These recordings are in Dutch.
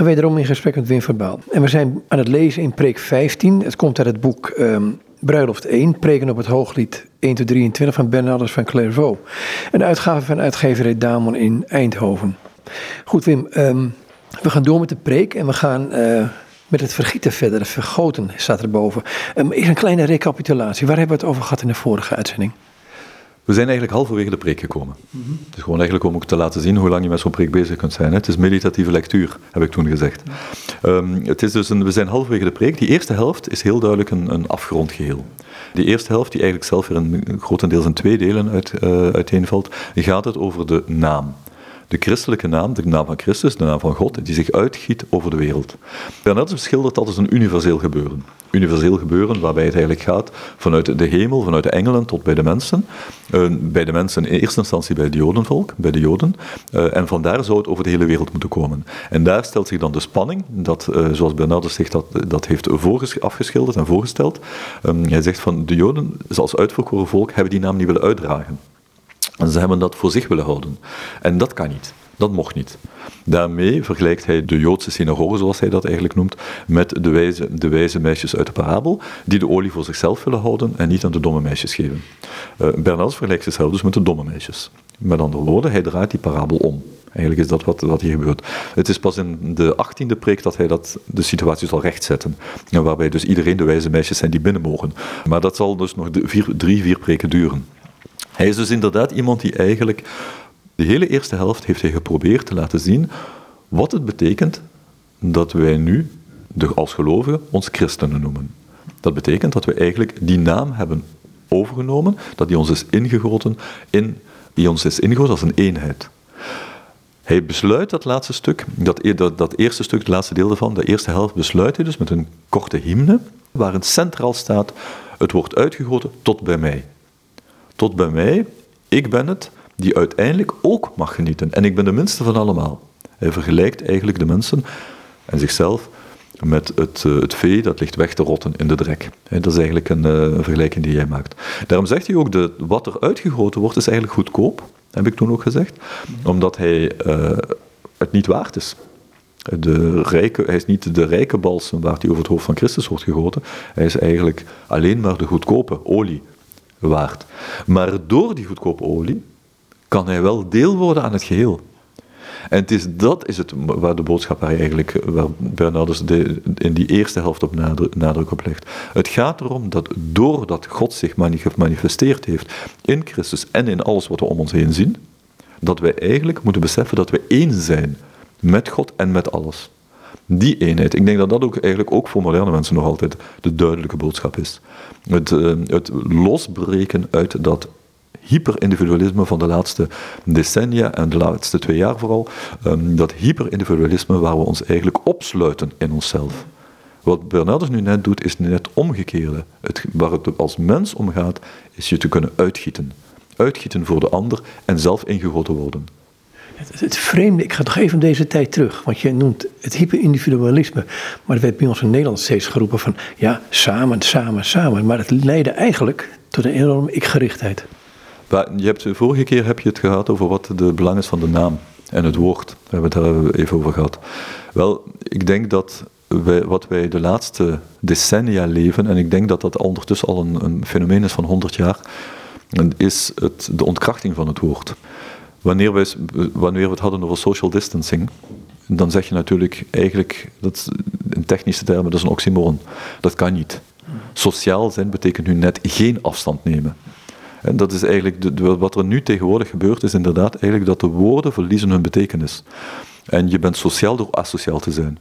ga wederom in gesprek met Wim Verbaal. En we zijn aan het lezen in preek 15. Het komt uit het boek ehm, Bruiloft 1, preken op het hooglied 1 tot 23 van Bernardus van Clairvaux. Een uitgave van uitgeverij Damon in Eindhoven. Goed Wim, ehm, we gaan door met de preek en we gaan eh, met het vergieten verder. Vergoten staat erboven. Um, eerst een kleine recapitulatie. Waar hebben we het over gehad in de vorige uitzending? We zijn eigenlijk halverwege de preek gekomen. Het is gewoon eigenlijk om ook te laten zien hoe lang je met zo'n preek bezig kunt zijn. Het is meditatieve lectuur, heb ik toen gezegd. Um, het is dus een, we zijn halverwege de preek. Die eerste helft is heel duidelijk een, een afgerond geheel. Die eerste helft, die eigenlijk zelf weer in, grotendeels in twee delen uit, uh, uiteenvalt, gaat het over de naam de christelijke naam, de naam van Christus, de naam van God, die zich uitgiet over de wereld. Bernardus beschildert dat als een universeel gebeuren. Universeel gebeuren waarbij het eigenlijk gaat vanuit de hemel, vanuit de engelen tot bij de mensen. Uh, bij de mensen in eerste instantie bij het jodenvolk, bij de joden. Uh, en vandaar zou het over de hele wereld moeten komen. En daar stelt zich dan de spanning, dat, uh, zoals Bernardus zich dat, dat heeft afgeschilderd en voorgesteld. Um, hij zegt van de joden, als uitverkoren volk, hebben die naam niet willen uitdragen. En ze hebben dat voor zich willen houden. En dat kan niet. Dat mocht niet. Daarmee vergelijkt hij de Joodse synagoge, zoals hij dat eigenlijk noemt, met de wijze, de wijze meisjes uit de parabel, die de olie voor zichzelf willen houden en niet aan de domme meisjes geven. Uh, vergelijkt zichzelf dus met de domme meisjes. Met andere woorden, hij draait die parabel om. Eigenlijk is dat wat, wat hier gebeurt. Het is pas in de achttiende preek dat hij dat, de situatie zal rechtzetten. Waarbij dus iedereen de wijze meisjes zijn die binnen mogen. Maar dat zal dus nog vier, drie, vier preken duren. Hij is dus inderdaad iemand die eigenlijk de hele eerste helft heeft hij geprobeerd te laten zien wat het betekent dat wij nu, als gelovigen, ons christenen noemen. Dat betekent dat we eigenlijk die naam hebben overgenomen, dat die ons is ingegoten in, die ons is ingegoten als een eenheid. Hij besluit dat laatste stuk, dat, e-, dat eerste stuk, het laatste deel ervan, de eerste helft, besluit hij dus met een korte hymne, waarin centraal staat, het wordt uitgegoten tot bij mij tot bij mij, ik ben het, die uiteindelijk ook mag genieten. En ik ben de minste van allemaal. Hij vergelijkt eigenlijk de mensen en zichzelf met het, uh, het vee dat ligt weg te rotten in de drek. dat is eigenlijk een, uh, een, vergelijking die jij maakt. Daarom zegt hij ook, dat wat er uitgegoten wordt is eigenlijk goedkoop, heb ik toen ook gezegd, omdat hij uh, het niet waard is. De rijke, hij is niet de rijke balsem waar hij over het hoofd van Christus wordt gegoten. Hij is eigenlijk alleen maar de goedkope olie waard. Maar door die goedkope olie kan hij wel deel worden aan het geheel. En het is, dat is het waar de boodschap waar eigenlijk, waar Bernardus in die eerste helft op nadruk, op legt. Het gaat erom dat doordat God zich gemanifesteerd heeft in Christus en in alles wat we om ons heen zien, dat wij eigenlijk moeten beseffen dat we één zijn met God en met alles. Die eenheid. Ik denk dat dat ook eigenlijk ook voor moderne mensen nog altijd de duidelijke boodschap is. Het, uh, het losbreken uit dat hyperindividualisme van de laatste decennia en de laatste twee jaar vooral. Um, dat hyperindividualisme waar we ons eigenlijk opsluiten in onszelf. Wat Bernardus nu net doet, is net omgekeerde. Het, waar het als mens om gaat, is je te kunnen uitgieten. Uitgieten voor de ander en zelf ingegoten worden. Het, het, vreemde, ik ga toch even deze tijd terug, want je noemt het hyperindividualisme, maar er werd bij ons in Nederland steeds geroepen van ja, samen, samen, samen. Maar het leidde eigenlijk tot een enorme ikgerichtheid. Je hebt, vorige keer heb je het gehad over wat de belang is van de naam en het woord. We hebben het daar even over gehad. Wel, ik denk dat wij, wat wij de laatste decennia leven, en ik denk dat dat ondertussen al een, een fenomeen is van 100 jaar, is het, de ontkrachting van het woord. Wanneer, wij, wanneer we het hadden over social distancing, dan zeg je natuurlijk eigenlijk, dat in technische termen, dat is een oxymoron. Dat kan niet. Sociaal zijn betekent nu net geen afstand nemen. En dat is eigenlijk, de, wat er nu tegenwoordig gebeurt, is inderdaad eigenlijk dat de woorden verliezen hun betekenis. En je bent sociaal door asociaal te zijn.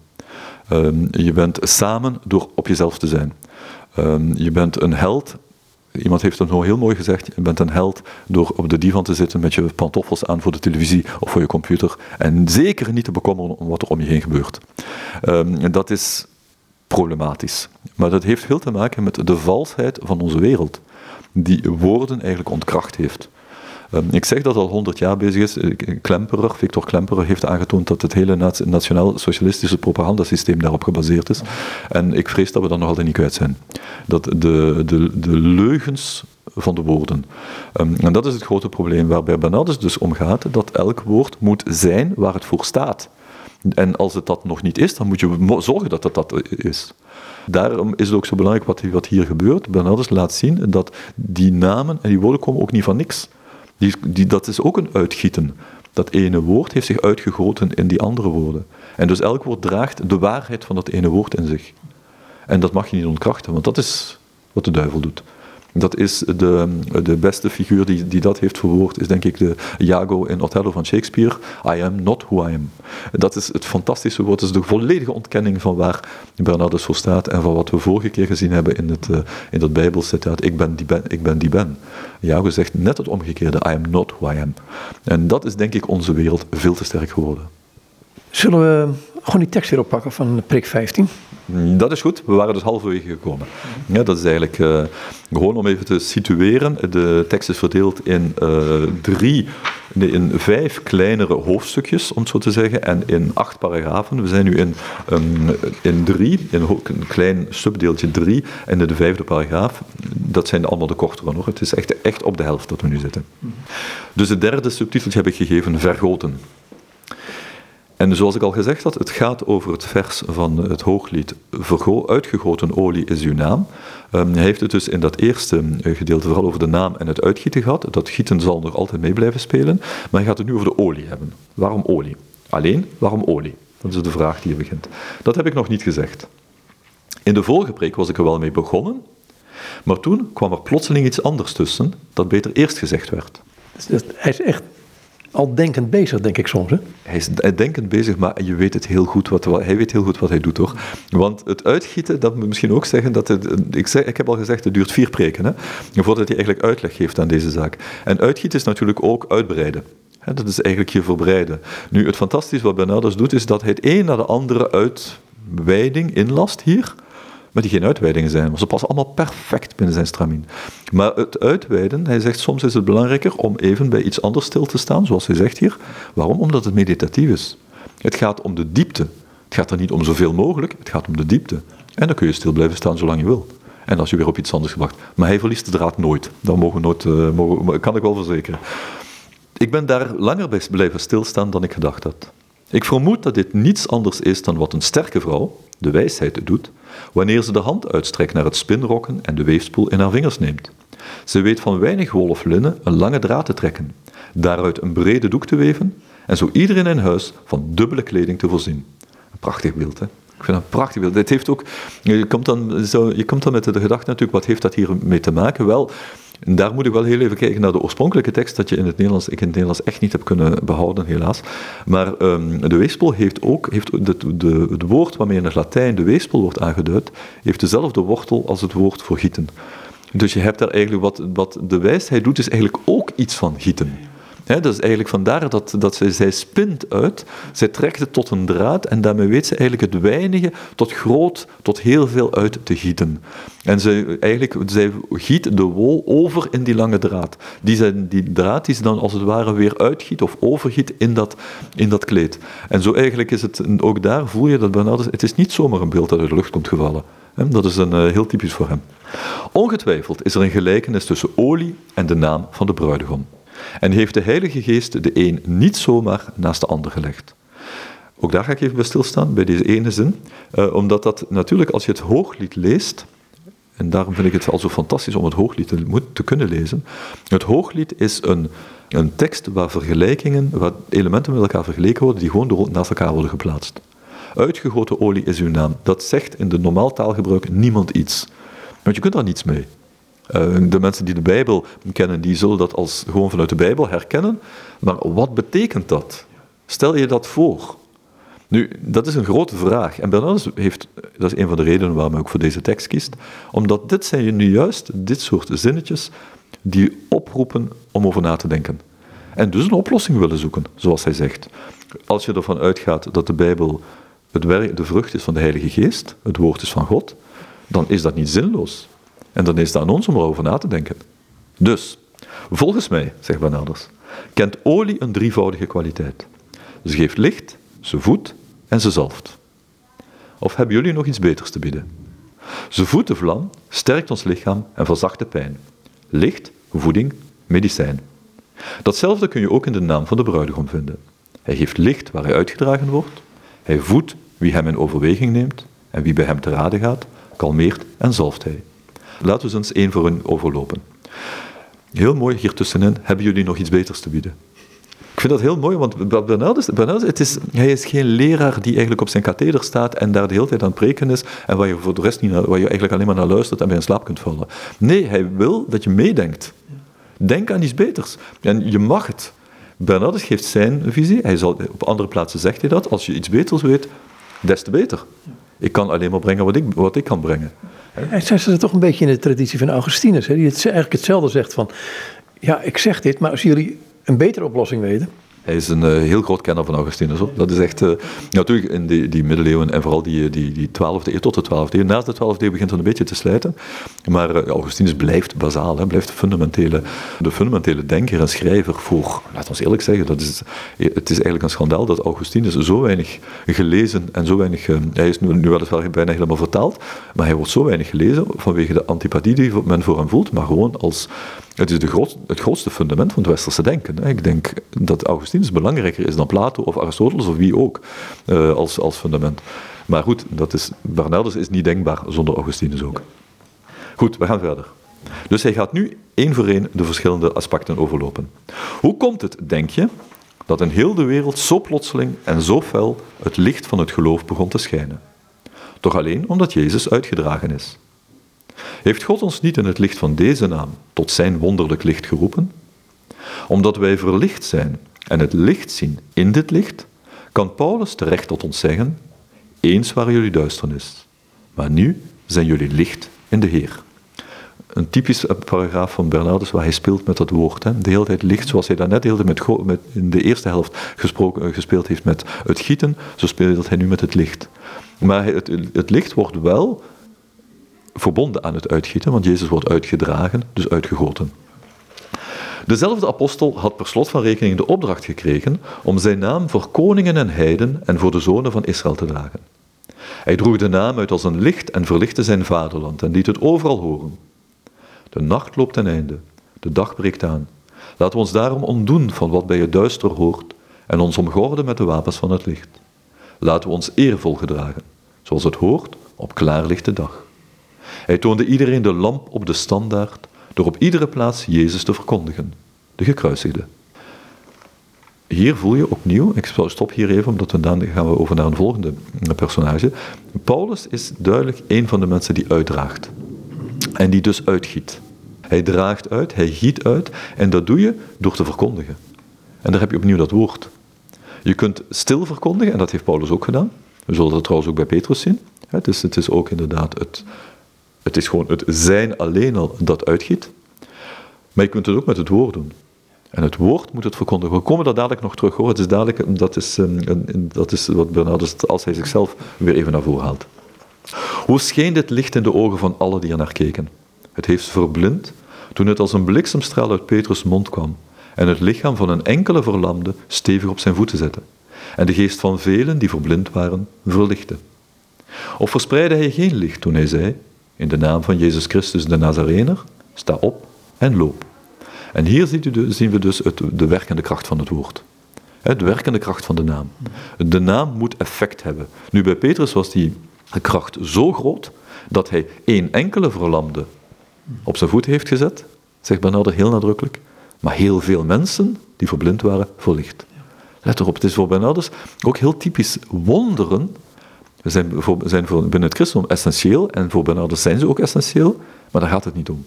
Um, je bent samen door op jezelf te zijn. Um, je bent een held Iemand heeft het heel mooi gezegd, je bent een held door op de divan te zitten met je pantoffels aan voor de televisie of voor je computer en zeker niet te bekommeren om wat er om je heen gebeurt. Um, dat is problematisch. Maar dat heeft veel te maken met de valsheid van onze wereld, die woorden eigenlijk ontkracht heeft. Ehm, ik zeg dat al honderd jaar bezig is. Klemperer, Victor Klemperer heeft aangetoond dat het hele nationaal-socialistische propagandasysteem daarop gebaseerd is. En ik vrees dat we daar nog altijd niet kwijt zijn. Dat de, de, de leugens van de woorden. Um, en dat is het grote probleem waarbij Bernardus dus om gaat, dat elk woord moet zijn waar het voor staat. En als het dat nog niet is, dan moet je zorgen dat het dat is. Daarom is het ook zo belangrijk wat, wat hier gebeurt. Bernardus laat zien dat die namen en die woorden komen ook niet van niks. Die, die, dat is ook een uitgieten. Dat ene woord heeft zich uitgegoten in die andere woorden. En dus elk woord draagt de waarheid van dat ene woord in zich. En dat mag je niet ontkrachten, want dat is wat de duivel doet. Dat is de, de beste figuur die, die dat heeft verwoord, is denk ik de Iago in Othello van Shakespeare. I am not who I am. Dat is het fantastische woord, dat is de volledige ontkenning van waar Bernardus voor staat en van wat we vorige keer gezien hebben in, het, uh, in dat Bijbelcitaat, ik ben die ben, ik ben die ben. Iago zegt net het omgekeerde, I am not who I am. En dat is denk ik onze wereld veel te sterk geworden. Zullen we gewoon die tekst weer oppakken van prik 15? Dat is goed, we waren dus halverwege gekomen. Ja, dat is eigenlijk uh, gewoon om even te situeren. De tekst is verdeeld in uh, drie, nee, in vijf kleinere hoofdstukjes, om het zo te zeggen, en in acht paragrafen. We zijn nu in, um, in drie, in een klein subdeeltje drie, en in de vijfde paragraaf. Dat zijn allemaal de kortere nog. Het is echt, echt op de helft dat we nu zitten. Dus het derde subtiteltje heb ik gegeven, vergoten. En zoals ik al gezegd had, het gaat over het vers van het hooglied Uitgegoten olie is uw naam. Um, hij heeft het dus in dat eerste eh, gedeelte vooral over de naam en het uitgieten gehad. Dat gieten zal nog altijd mee blijven spelen. Maar hij gaat het nu over de olie hebben. Waarom olie? Alleen, waarom olie? Dat is de vraag die je begint. Dat heb ik nog niet gezegd. In de vorige preek was ik er wel mee begonnen. Maar toen kwam er plotseling iets anders tussen dat beter eerst gezegd werd. Dus hij is echt al denkend bezig, denk ik soms. Hè? Hij is denkend bezig, maar je weet het heel goed wat, hij weet heel goed wat hij doet, hoor. Want het uitgieten, dat moet misschien ook zeggen dat het, ik, zeg, ik heb al gezegd, het duurt vier preken, hè, voordat hij eigenlijk uitleg geeft aan deze zaak. En uitgieten is natuurlijk ook uitbreiden. dat is eigenlijk je verbreiden. Nu, het fantastische wat Bernardus doet, is dat hij het een na de andere uitweiding inlast hier maar die geen uitweidingen zijn, want ze passen allemaal perfect binnen zijn stramien. Maar het uitweiden, hij zegt soms is het belangrijker om even bij iets anders stil te staan, zoals hij zegt hier. Waarom? Omdat het meditatief is. Het gaat om de diepte. Het gaat er niet om zoveel mogelijk, het gaat om de diepte. En dan kun je stil blijven staan zolang je wil. En als je weer op iets anders gebracht. Maar hij verliest de draad nooit. Dat mogen nooit, uh, mogen, kan ik wel verzekeren. Ik ben daar langer bij blijven stilstaan dan ik gedacht had. Ik vermoed dat dit niets anders is dan wat een sterke vrouw, de wijsheid, doet, wanneer ze de hand uitstrekt naar het spinrokken en de weefspoel in haar vingers neemt. Ze weet van weinig wol of linnen een lange draad te trekken, daaruit een brede doek te weven en zo iedereen in huis van dubbele kleding te voorzien. Een prachtig beeld, hè? Ik vind dat een prachtig beeld. Dit heeft ook, je, komt dan, zo, je komt dan met de gedachte natuurlijk, wat heeft dat hier mee te maken? Wel, en daar moet ik wel heel even kijken naar de oorspronkelijke tekst, dat je in het Nederlands, ik in het Nederlands echt niet heb kunnen behouden, helaas. Maar um, de weespel heeft ook, heeft de, de, het woord waarmee in het Latijn de weespel wordt aangeduid, heeft dezelfde wortel als het woord voor gieten. Dus je hebt daar eigenlijk wat, wat de wijsheid doet, is eigenlijk ook iets van gieten. He, dat is eigenlijk vandaar dat, dat zij, zij spint uit, zij trekt het tot een draad en daarmee weet ze eigenlijk het weinige tot groot, tot heel veel uit te gieten. En ze, eigenlijk, zij giet de wol over in die lange draad. Die, zijn, die draad die ze dan als het ware weer uitgiet of overgiet in dat, in dat kleed. En zo eigenlijk is het, ook daar voel je dat Bernardus, het is niet zomaar een beeld dat uit de lucht komt gevallen. Dat is een, eh, heel typisch voor hem. Ongetwijfeld is er een gelijkenis tussen olie en de naam van de bruidegom. En heeft de Heilige Geest de een niet zomaar naast de ander gelegd. Ook daar ga ik even bij stilstaan, bij deze ene zin. Uh, omdat dat natuurlijk, als je het hooglied leest, en daarom vind ik het al zo fantastisch om het hooglied te, te kunnen lezen. Het hooglied is een, een tekst waar vergelijkingen, waar elementen met elkaar vergeleken worden, die gewoon naast elkaar worden geplaatst. Uitgegoten olie is uw naam. Dat zegt in de normaal taalgebruik niemand iets. Want je kunt daar niets mee. Eh, de mensen die de Bijbel kennen, die zullen dat als gewoon vanuit de Bijbel herkennen. Maar wat betekent dat? Stel je dat voor. Nu, dat is een grote vraag. En Bernardus heeft, dat is een van de redenen waarom hij ook voor deze tekst kiest, omdat dit zijn nu juist dit soort zinnetjes die oproepen om over na te denken. En dus een oplossing willen zoeken, zoals hij zegt. Als je ervan uitgaat dat de Bijbel het werk, de vrucht is van de Heilige Geest, het woord is van God, dan is dat niet zinloos. En dan is het aan ons om erover na te denken. Dus, volgens mij, zegt Bernardus, kent olie een drievoudige kwaliteit. Ze geeft licht, ze voedt en ze zalft. Of hebben jullie nog iets beters te bieden? Ze voedt de vlam, sterkt ons lichaam en verzacht de pijn. Licht, voeding, medicijn. Datzelfde kun je ook in de naam van de bruidegom vinden. Hij geeft licht waar hij uitgedragen wordt. Hij voedt wie hem in overweging neemt en wie bij hem te raden gaat, kalmeert en zalft hij. Laten we eens één voor een overlopen. Heel mooi hier tussenin, hebben jullie nog iets beters te bieden? Ik vind dat heel mooi, want Bernardus, Bernardus het is, hij is geen leraar die eigenlijk op zijn katheder staat en daar de hele tijd aan het preken is en waar je voor de rest niet waar je eigenlijk alleen maar naar luistert en bij in slaap kunt vallen. Nee, hij wil dat je meedenkt. Denk aan iets beters. En je mag het. Bernardus geeft zijn visie. Hij zal, op andere plaatsen zegt hij dat. Als je iets beters weet, des te beter. Ik kan alleen maar brengen wat ik, wat ik kan brengen. Hij zit toch een beetje in de traditie van Augustinus. Hè? Die het eigenlijk hetzelfde zegt van... Ja, ik zeg dit, maar als jullie een betere oplossing weten... Hij is een uh, heel groot kenner van Augustinus. Dat is echt, uh, natuurlijk in die, die middeleeuwen en vooral die, die, die 12e eeuw tot de 12e eeuw. Naast de 12e eeuw begint het een beetje te slijten. Maar Augustinus blijft bazaal, hè, blijft de fundamentele, de fundamentele denker en schrijver voor, laten we eerlijk zeggen, dat is, het is eigenlijk een schandaal dat Augustinus zo weinig gelezen en zo weinig, hij is nu, nu weliswaar bijna helemaal vertaald, maar hij wordt zo weinig gelezen vanwege de antipathie die men voor hem voelt, maar gewoon als het is de groot, het grootste fundament van het westerse denken. Ik denk dat Augustinus belangrijker is dan Plato of Aristoteles of wie ook uh, als, als fundament. Maar goed, dat is, Bernardus is niet denkbaar zonder Augustinus ook. Goed, we gaan verder. Dus hij gaat nu één voor één de verschillende aspecten overlopen. Hoe komt het, denk je, dat in heel de wereld zo plotseling en zo fel het licht van het geloof begon te schijnen? Toch alleen omdat Jezus uitgedragen is. Heeft God ons niet in het licht van deze naam tot zijn wonderlijk licht geroepen? Omdat wij verlicht zijn en het licht zien in dit licht, kan Paulus terecht tot ons zeggen: Eens waren jullie duisternis, maar nu zijn jullie licht in de Heer. Een typisch paragraaf van Bernardus waar hij speelt met dat woord. Hè. De hele tijd licht, zoals hij daarnet de met, met, in de eerste helft gesproken, gespeeld heeft met het gieten, zo speelt hij nu met het licht. Maar het, het licht wordt wel verbonden aan het uitgieten, want Jezus wordt uitgedragen, dus uitgegoten. Dezelfde apostel had per slot van rekening de opdracht gekregen om zijn naam voor koningen en heiden en voor de zonen van Israël te dragen. Hij droeg de naam uit als een licht en verlichtte zijn vaderland en liet het overal horen. De nacht loopt ten einde, de dag breekt aan. Laten we ons daarom ontdoen van wat bij het duister hoort en ons omgorden met de wapens van het licht. Laten we ons eervol gedragen, zoals het hoort op klaarlichte dag. Hij toonde iedereen de lamp op de standaard door op iedere plaats Jezus te verkondigen, de gekruisigde. Hier voel je opnieuw, ik stop hier even, omdat we dan gaan we over naar een volgende personage. Paulus is duidelijk een van de mensen die uitdraagt. En die dus uitgiet. Hij draagt uit, hij giet uit, en dat doe je door te verkondigen. En daar heb je opnieuw dat woord. Je kunt stil verkondigen, en dat heeft Paulus ook gedaan. We zullen dat trouwens ook bij Petrus zien. Het is, het is ook inderdaad het het is gewoon het zijn alleen al dat uitgiet. Maar je kunt het ook met het woord doen. En het woord moet het verkondigen. We komen daar dadelijk nog terug hoor. Het is dadelijk, dat, is, um, dat is wat Bernardus, als hij zichzelf weer even naar voren haalt. Hoe scheen dit licht in de ogen van allen die er naar keken? Het heeft verblind toen het als een bliksemstraal uit Petrus' mond kwam en het lichaam van een enkele verlamde stevig op zijn voeten zette en de geest van velen die verblind waren verlichtte. Of verspreidde hij geen licht toen hij zei, in de naam van Jezus Christus de Nazarener, sta op en loop. En hier zien we dus het, de werkende kracht van het woord. De werkende kracht van de naam. De naam moet effect hebben. Nu, bij Petrus was die kracht zo groot dat hij één enkele verlamde op zijn voet heeft gezet, zegt Bernarder heel nadrukkelijk, maar heel veel mensen die verblind waren, verlicht. Let erop, het is voor Bernardus ook heel typisch wonderen zijn, voor, zijn voor binnen het christendom essentieel en voor Bernardus zijn ze ook essentieel, maar daar gaat het niet om.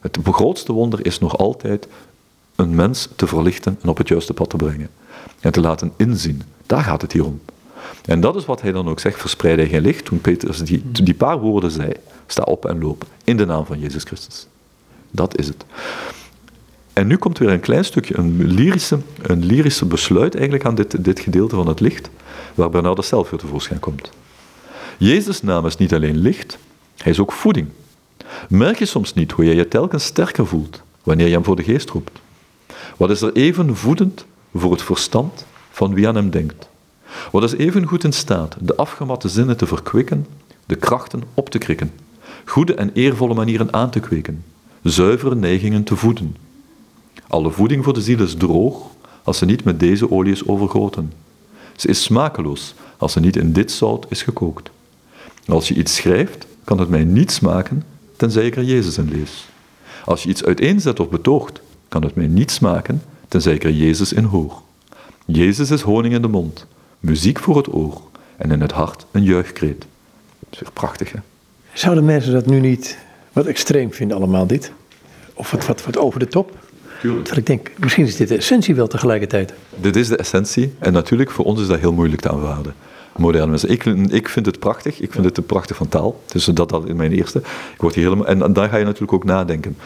Het grootste wonder is nog altijd een mens te verlichten en op het juiste pad te brengen. En te laten inzien. Daar gaat het hier om. En dat is wat hij dan ook zegt, verspreid geen licht, toen Petrus die, die paar woorden zei, sta op en loop, in de naam van Jezus Christus. Dat is het. En nu komt weer een klein stukje, een lyrische, een lyrische besluit eigenlijk aan dit, dit gedeelte van het licht waar Bernardus zelf weer tevoorschijn komt. Jezus' naam is niet alleen licht, hij is ook voeding. Merk je soms niet hoe je je telkens sterker voelt wanneer je hem voor de geest roept? Wat is er even voedend voor het verstand van wie aan hem denkt? Wat is even goed in staat de afgematte zinnen te verkwikken, de krachten op te krikken, goede en eervolle manieren aan te kweken, zuivere neigingen te voeden? Alle voeding voor de ziel is droog als ze niet met deze olie is overgoten. Ze is smakeloos als er niet in dit zout is gekookt. Als je iets schrijft, kan het mij niet smaken, tenzij ik er Jezus in lees. Als je iets uiteenzet of betoogt, kan het mij niet smaken, tenzij ik er Jezus in hoor. Jezus is honing in de mond, muziek voor het oor en in het hart een juichkreet. Dat is weer prachtig, hè? Zouden mensen dat nu niet wat extreem vinden allemaal, dit? Of wat, wat, wat over de top? Tuurlijk. Dat ik denk, misschien is dit de essentie wel tegelijkertijd. Dit is de essentie en natuurlijk voor ons is dat heel moeilijk te aanvaarden. Moderne mensen. Ik, ik vind het prachtig, ik vind het een prachtig van taal. Dus dat al in mijn eerste. Ik word hier helemaal, en, daar ga je natuurlijk ook nadenken.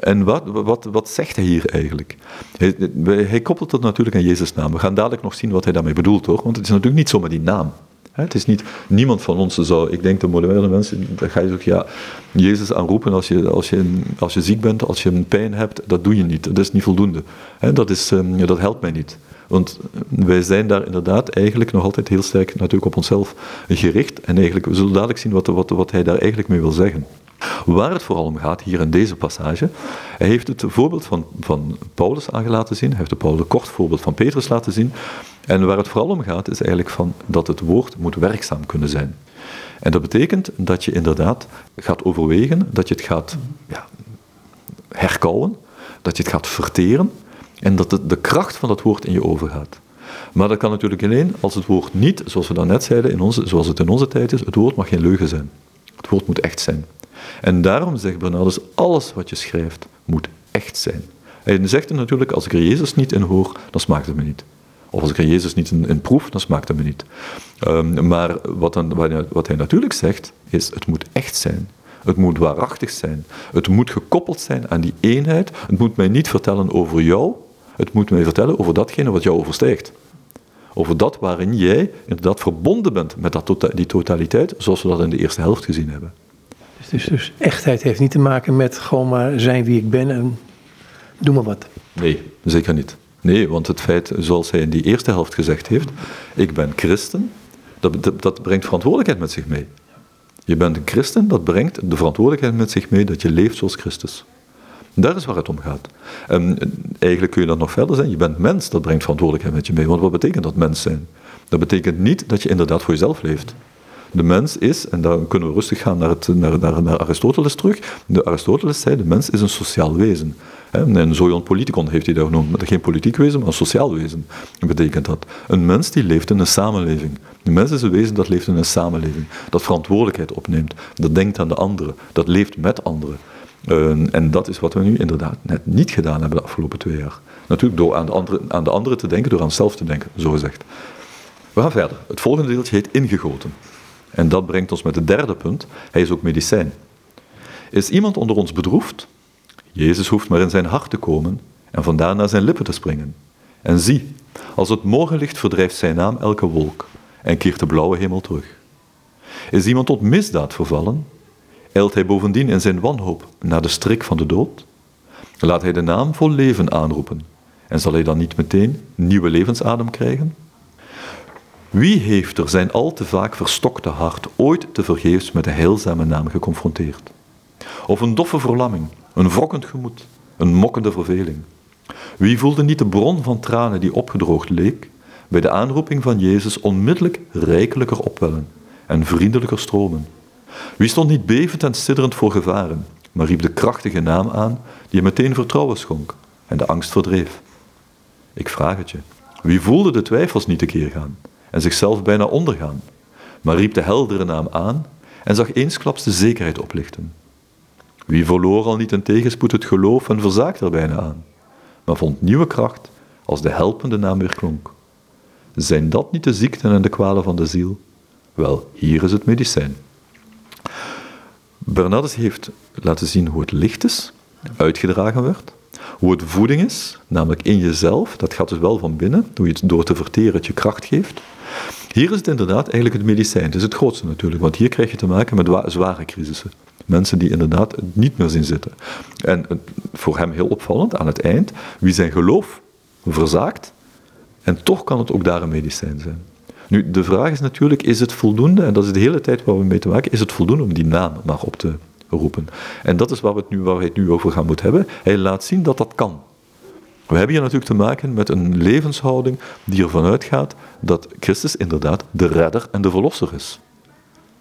En wat, wat, wat zegt hij hier eigenlijk? Hij, hij koppelt het natuurlijk aan Jezus' naam. We gaan dadelijk nog zien wat hij daarmee bedoelt hoor. Want het is natuurlijk niet zomaar die naam. Het is niet, niemand van ons zou, ik denk de moderne mensen, daar ga je ook ja, Jezus aanroepen als je, als, je, als je ziek bent, als je een pijn hebt, dat doe je niet. Dat is niet voldoende. Dat, is, ehm, dat helpt mij niet. Want wij zijn daar inderdaad eigenlijk nog altijd heel sterk natuurlijk op onszelf gericht. En eigenlijk, we zullen dadelijk zien wat, wat, wat hij daar eigenlijk mee wil zeggen. Waar het vooral om gaat, hier in deze passage, hij heeft het voorbeeld van, van Paulus aangelaten zien, hij heeft het Paulus een kort voorbeeld van Petrus laten zien. En waar het vooral om gaat, is eigenlijk van dat het woord moet werkzaam kunnen zijn. En dat betekent dat je inderdaad gaat overwegen, dat je het gaat ja, herkouwen, dat je het gaat verteren en dat de, de kracht van dat woord in je overgaat. Maar dat kan natuurlijk alleen als het woord niet, zoals we daarnet zeiden, in onze, zoals het in onze tijd is, het woord mag geen leugen zijn. Het woord moet echt zijn. En daarom zegt Bernardus, alles wat je schrijft moet echt zijn. Hij zegt natuurlijk, als ik er Jezus niet in hoor, dan smaakt het me niet. Of als ik er Jezus niet in, proef, dan smaakt het me niet. Um, maar wat, dan, wat hij natuurlijk zegt, is, het moet echt zijn. Het moet waarachtig zijn. Het moet gekoppeld zijn aan die eenheid. Het moet mij niet vertellen over jou, het moet mij vertellen over datgene wat jou overstijgt. Over dat waarin jij inderdaad verbonden bent met dat tota-, die totaliteit, zoals we dat in de eerste helft gezien hebben. Dus, dus, echtheid heeft niet te maken met gewoon maar zijn wie ik ben en doe maar wat. Nee, zeker niet. Nee, want het feit, zoals hij in die eerste helft gezegd heeft, ik ben christen, dat, dat, brengt verantwoordelijkheid met zich mee. Je bent een christen, dat brengt de verantwoordelijkheid met zich mee dat je leeft zoals Christus. Daar is waar het om gaat. En eigenlijk kun je dat nog verder zijn. Je bent mens, dat brengt verantwoordelijkheid met je mee. Want wat betekent dat mens zijn? Dat betekent niet dat je inderdaad voor jezelf leeft. De mens is, en dan kunnen we rustig gaan naar, het, naar, naar, Aristoteles terug. De Aristoteles zei, de mens is een sociaal wezen. En zoion politikon heeft hij dat genoemd. Geen politiek wezen, maar een sociaal wezen. Betekent dat. Een mens die leeft in een samenleving. Een mens is een wezen dat leeft in een samenleving. Dat verantwoordelijkheid opneemt. Dat denkt aan de anderen. Dat leeft met anderen. Uh, en dat is wat we nu inderdaad net niet gedaan hebben de afgelopen twee jaar. Natuurlijk door aan de, andere, aan de anderen te denken, door aan zelf te denken, zo gezegd. We gaan verder. Het volgende deeltje heet ingegoten. En dat brengt ons met het derde punt. Hij is ook medicijn. Is iemand onder ons bedroefd? Jezus hoeft maar in zijn hart te komen en vandaar naar zijn lippen te springen. En zie, als het morgenlicht verdrijft zijn naam elke wolk en keert de blauwe hemel terug. Is iemand tot misdaad vervallen? Eilt hij bovendien in zijn wanhoop naar de strik van de dood? Laat hij de naam vol leven aanroepen en zal hij dan niet meteen nieuwe levensadem krijgen? Wie heeft er zijn al te vaak verstokte hart ooit te vergeefs met de heilzame naam geconfronteerd? Of een doffe verlamming, een wrokkend gemoed, een mokkende verveling? Wie voelde niet de bron van tranen die opgedroogd leek, bij de aanroeping van Jezus onmiddellijk rijkelijker opwellen en vriendelijker stromen? Wie stond niet bevend en sidderend voor gevaren, maar riep de krachtige naam aan die hem meteen vertrouwen schonk en de angst verdreef? Ik vraag het je, wie voelde de twijfels niet te keer gaan en zichzelf bijna ondergaan, maar riep de heldere naam aan en zag eensklaps de zekerheid oplichten? Wie verloor al niet in tegenspoed het geloof en verzaakte er bijna aan, maar vond nieuwe kracht als de helpende naam weer klonk? Zijn dat niet de ziekten en de kwalen van de ziel? Wel, hier is het medicijn. Bernardus heeft laten zien hoe het licht is, uitgedragen werd, hoe het voeding is, namelijk in jezelf, dat gaat dus wel van binnen, hoe je het door te verteren het je kracht geeft. Hier is het inderdaad eigenlijk het medicijn, het is het grootste natuurlijk, want hier krijg je te maken met zware crisissen. Mensen die inderdaad niet meer zien zitten. En voor hem heel opvallend, aan het eind, wie zijn geloof verzaakt, en toch kan het ook daar een medicijn zijn. Nu, de vraag is natuurlijk, is het voldoende, en dat is de hele tijd waar we mee te maken, is het voldoende om die naam maar op te roepen? En dat is waar we het nu, over gaan moeten hebben. Hij laat zien dat dat kan. We hebben hier natuurlijk te maken met een levenshouding die ervan uitgaat dat Christus inderdaad de redder en de verlosser is.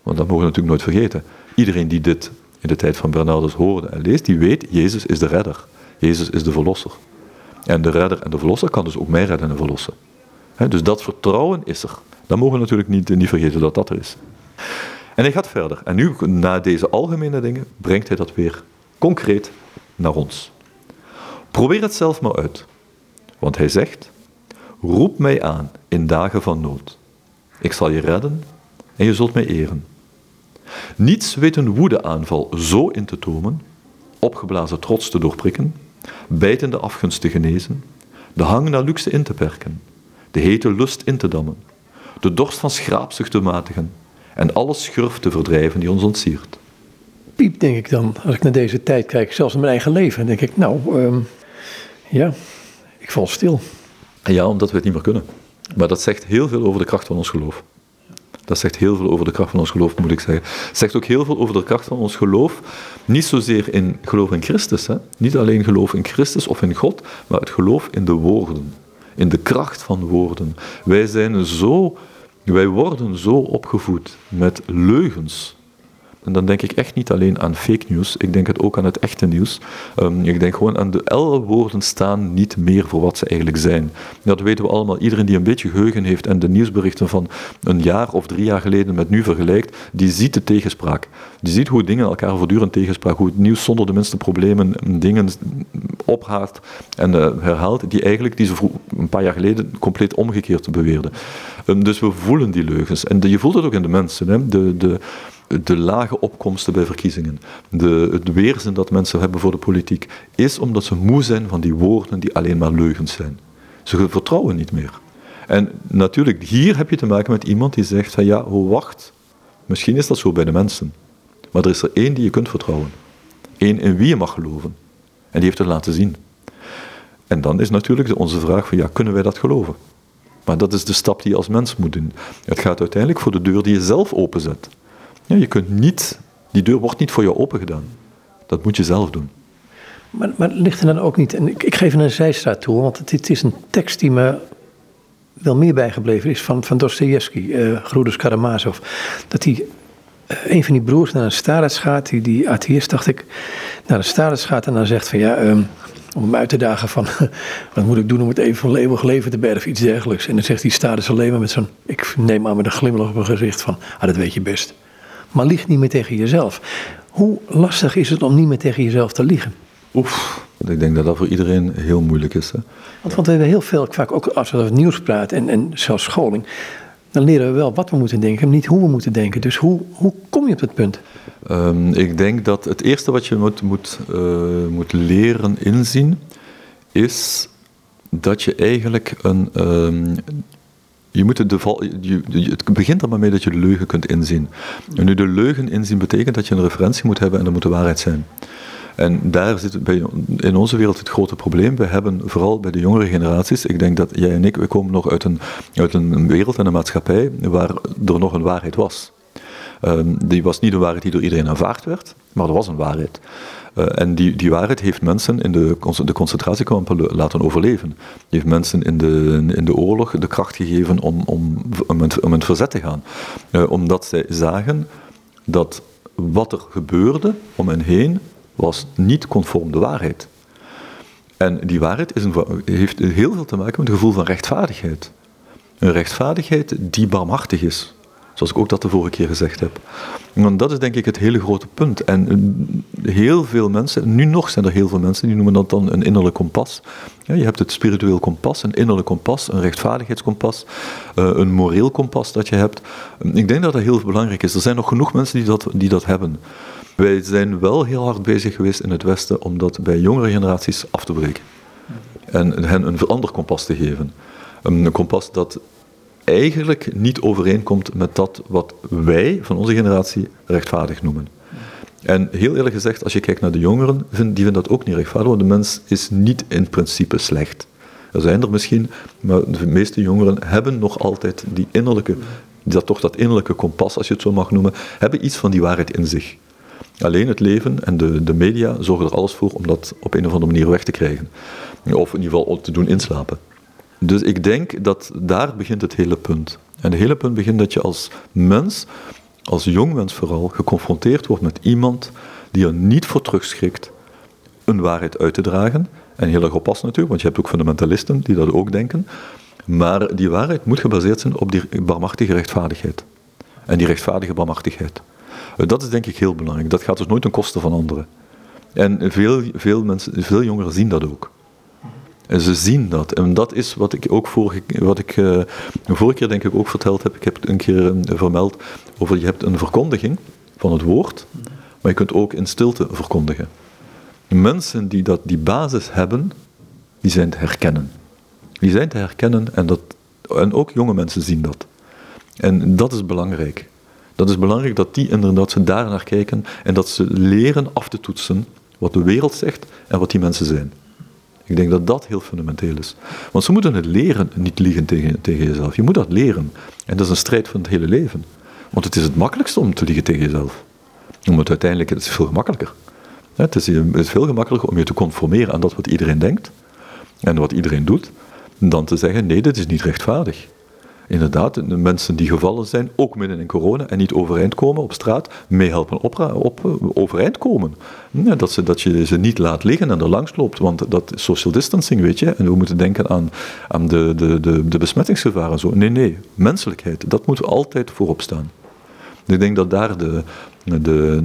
Want dat mogen we natuurlijk nooit vergeten. Iedereen die dit in de tijd van Bernardus hoorde en leest, die weet, Jezus is de redder. Jezus is de verlosser. En de redder en de verlosser kan dus ook mij redden en verlossen. dus dat vertrouwen is er. Dat mogen we natuurlijk niet, niet vergeten dat dat er is. En hij gaat verder. En nu, na deze algemene dingen, brengt hij dat weer concreet naar ons. Probeer het zelf maar uit. Want hij zegt: Roep mij aan in dagen van nood. Ik zal je redden en je zult mij eren. Niets weet een woedeaanval zo in te tomen, opgeblazen trots te doorprikken, bijtende afgunst te genezen, de hang naar luxe in te perken, de hete lust in te dammen, de dorst van schraapzucht te matigen en alle schurf te verdrijven die ons ontsiert. Piep, denk ik dan, als ik naar deze tijd kijk, zelfs in mijn eigen leven, denk ik, nou, ehm, ja, ik val stil. Ja, omdat we het niet meer kunnen. Maar dat zegt heel veel over de kracht van ons geloof. Dat zegt heel veel over de kracht van ons geloof, moet ik zeggen. Het zegt ook heel veel over de kracht van ons geloof. Niet zozeer in geloof in Christus. Hè? Niet alleen geloof in Christus of in God, maar het geloof in de woorden. In de kracht van woorden. Wij zijn zo, wij worden zo opgevoed met leugens. En dan denk ik echt niet alleen aan fake news, ik denk het ook aan het echte nieuws. Um, ik denk gewoon aan de alle woorden staan niet meer voor wat ze eigenlijk zijn. Dat weten we allemaal. Iedereen die een beetje geheugen heeft en de nieuwsberichten van een jaar of drie jaar geleden met nu vergelijkt, die ziet de tegenspraak. Die ziet hoe dingen elkaar voortdurend tegenspraak, hoe het nieuws zonder de minste problemen dingen ophaalt en uh, herhaalt, die eigenlijk die ze een paar jaar geleden compleet omgekeerd beweerden. Um, dus we voelen die leugens. En je voelt het ook in de mensen. Hè? De, de, de lage opkomsten bij verkiezingen, de, het weerzin dat mensen hebben voor de politiek, is omdat ze moe zijn van die woorden die alleen maar leugens zijn. Ze vertrouwen niet meer. En natuurlijk, hier heb je te maken met iemand die zegt ja, wacht, misschien is dat zo bij de mensen. Maar er is er één die je kunt vertrouwen. Eén in wie je mag geloven. En die heeft het laten zien. En dan is natuurlijk onze vraag van ja, kunnen wij dat geloven? Maar dat is de stap die je als mens moet doen. Het gaat uiteindelijk voor de deur die je zelf openzet. Ja, je kunt niet, die deur wordt niet voor jou opengedaan. Dat moet je zelf doen. Maar, maar ligt er dan ook niet, en ik, geef een zijstraat toe, want het, het, is een tekst die me wel meer bijgebleven is van, van Dostoevsky, uh, Groeders Karamazov. Dat hij, uh, een van die broers naar een starets gaat, die, die atheïst dacht ik, naar een starets gaat en dan zegt van ja, um, om hem uit te dagen van wat moet ik doen om het even van eeuwig leven te bergen, iets dergelijks. En dan zegt die starets alleen maar met zo'n, ik neem aan met een glimlach op mijn gezicht van, ah dat weet je best maar lieg niet meer tegen jezelf. Hoe lastig is het om niet meer tegen jezelf te liegen? Oef, ik denk dat dat voor iedereen heel moeilijk is. Hè? Want, want we hebben heel veel, vaak ook als we over het nieuws praten en, en zelfs scholing, dan leren we wel wat we moeten denken, maar niet hoe we moeten denken. Dus hoe, hoe kom je op dat punt? Um, ik denk dat het eerste wat je moet, moet, uh, moet leren inzien, is dat je eigenlijk een, um, je moet je, het begint er maar mee dat je de leugen kunt inzien. En nu de leugen inzien betekent dat je een referentie moet hebben en dat moet de waarheid zijn. En daar zit bij, in onze wereld het grote probleem. We hebben vooral bij de jongere generaties, ik denk dat jij en ik, we komen nog uit een, uit een wereld en een maatschappij waar er nog een waarheid was. Um, die was niet een waarheid die door iedereen aanvaard werd, maar er was een waarheid. Uh, en die, die waarheid heeft mensen in de, de concentratiekampen laten overleven. Die heeft mensen in de, in de oorlog de kracht gegeven om, om, om, om verzet te gaan. Uh, omdat zij zagen dat wat er gebeurde om hen heen was niet conform de waarheid. En die waarheid is een, heeft heel veel te maken met het gevoel van rechtvaardigheid. Een rechtvaardigheid die barmhartig is. Zoals ik ook dat de vorige keer gezegd heb. Want dat is denk ik het hele grote punt. En eh, heel veel mensen, nu nog zijn er heel veel mensen, die noemen dat dan een innerlijk kompas. Ja, je hebt het spiritueel kompas, een innerlijk kompas, een rechtvaardigheidskompas, uh, een moreel kompas dat je hebt. Ik denk dat dat heel belangrijk is. Er zijn nog genoeg mensen die dat, die dat hebben. Wij zijn wel heel hard bezig geweest in het Westen om dat bij jongere generaties af te breken. En hen een ander kompas te geven. Een kompas dat eigenlijk niet overeenkomt met dat wat wij van onze generatie rechtvaardig noemen. En heel eerlijk gezegd, als je kijkt naar de jongeren, die vinden dat ook niet rechtvaardig, want de mens is niet in principe slecht. Er zijn er misschien, maar de meeste jongeren hebben nog altijd die innerlijke, dat toch dat innerlijke kompas, als je het zo mag noemen, hebben iets van die waarheid in zich. Alleen het leven en de, de media zorgen er alles voor om dat op een of andere manier weg te krijgen. Of in ieder geval te doen inslapen. Dus ik denk dat daar begint het hele punt. En het hele punt begint dat je als mens, als jong mens vooral, geconfronteerd wordt met iemand die er niet voor terugschrikt een waarheid uit te dragen. En heel erg oppassen natuurlijk, want je hebt ook fundamentalisten die dat ook denken. Maar die waarheid moet gebaseerd zijn op die barmachtige rechtvaardigheid. En die rechtvaardige barmachtigheid. Eh, dat is denk ik heel belangrijk. Dat gaat dus nooit ten koste van anderen. En veel, veel, mensen, veel jongeren zien dat ook. En ze zien dat. En dat is wat ik ook vorige, wat ik, uh, vorige keer denk ik ook verteld heb. Ik heb het een keer uh, vermeld over je hebt een verkondiging van het woord, maar je kunt ook in stilte verkondigen. Mensen die dat, die basis hebben, die zijn te herkennen. Die zijn te herkennen en, dat, en ook jonge mensen zien dat. En dat is belangrijk. Dat is belangrijk dat die inderdaad ze daar naar kijken en dat ze leren af te toetsen wat de wereld zegt en wat die mensen zijn. Ik denk dat dat heel fundamenteel is. Want ze moeten het leren, niet liegen tegen, tegen jezelf. Je moet dat leren. En dat is een strijd van het hele leven. Want het is het makkelijkste om te liegen tegen jezelf. Omdat uiteindelijk het is veel gemakkelijker. Het is, het is veel gemakkelijker om je te conformeren aan dat wat iedereen denkt en wat iedereen doet, dan te zeggen: nee, dit is niet rechtvaardig inderdaad, de mensen die gevallen zijn, ook midden in corona, en niet overeind komen op straat, meehelpen op, op, overeind komen. Dat, ze, dat je ze niet laat liggen en er langs loopt, want dat is social distancing, weet je. En we moeten denken aan, aan de, de, de, de besmettingsgevaren. Zo. Nee, nee, menselijkheid, dat moet altijd voorop staan. Ik denk dat daar de, de,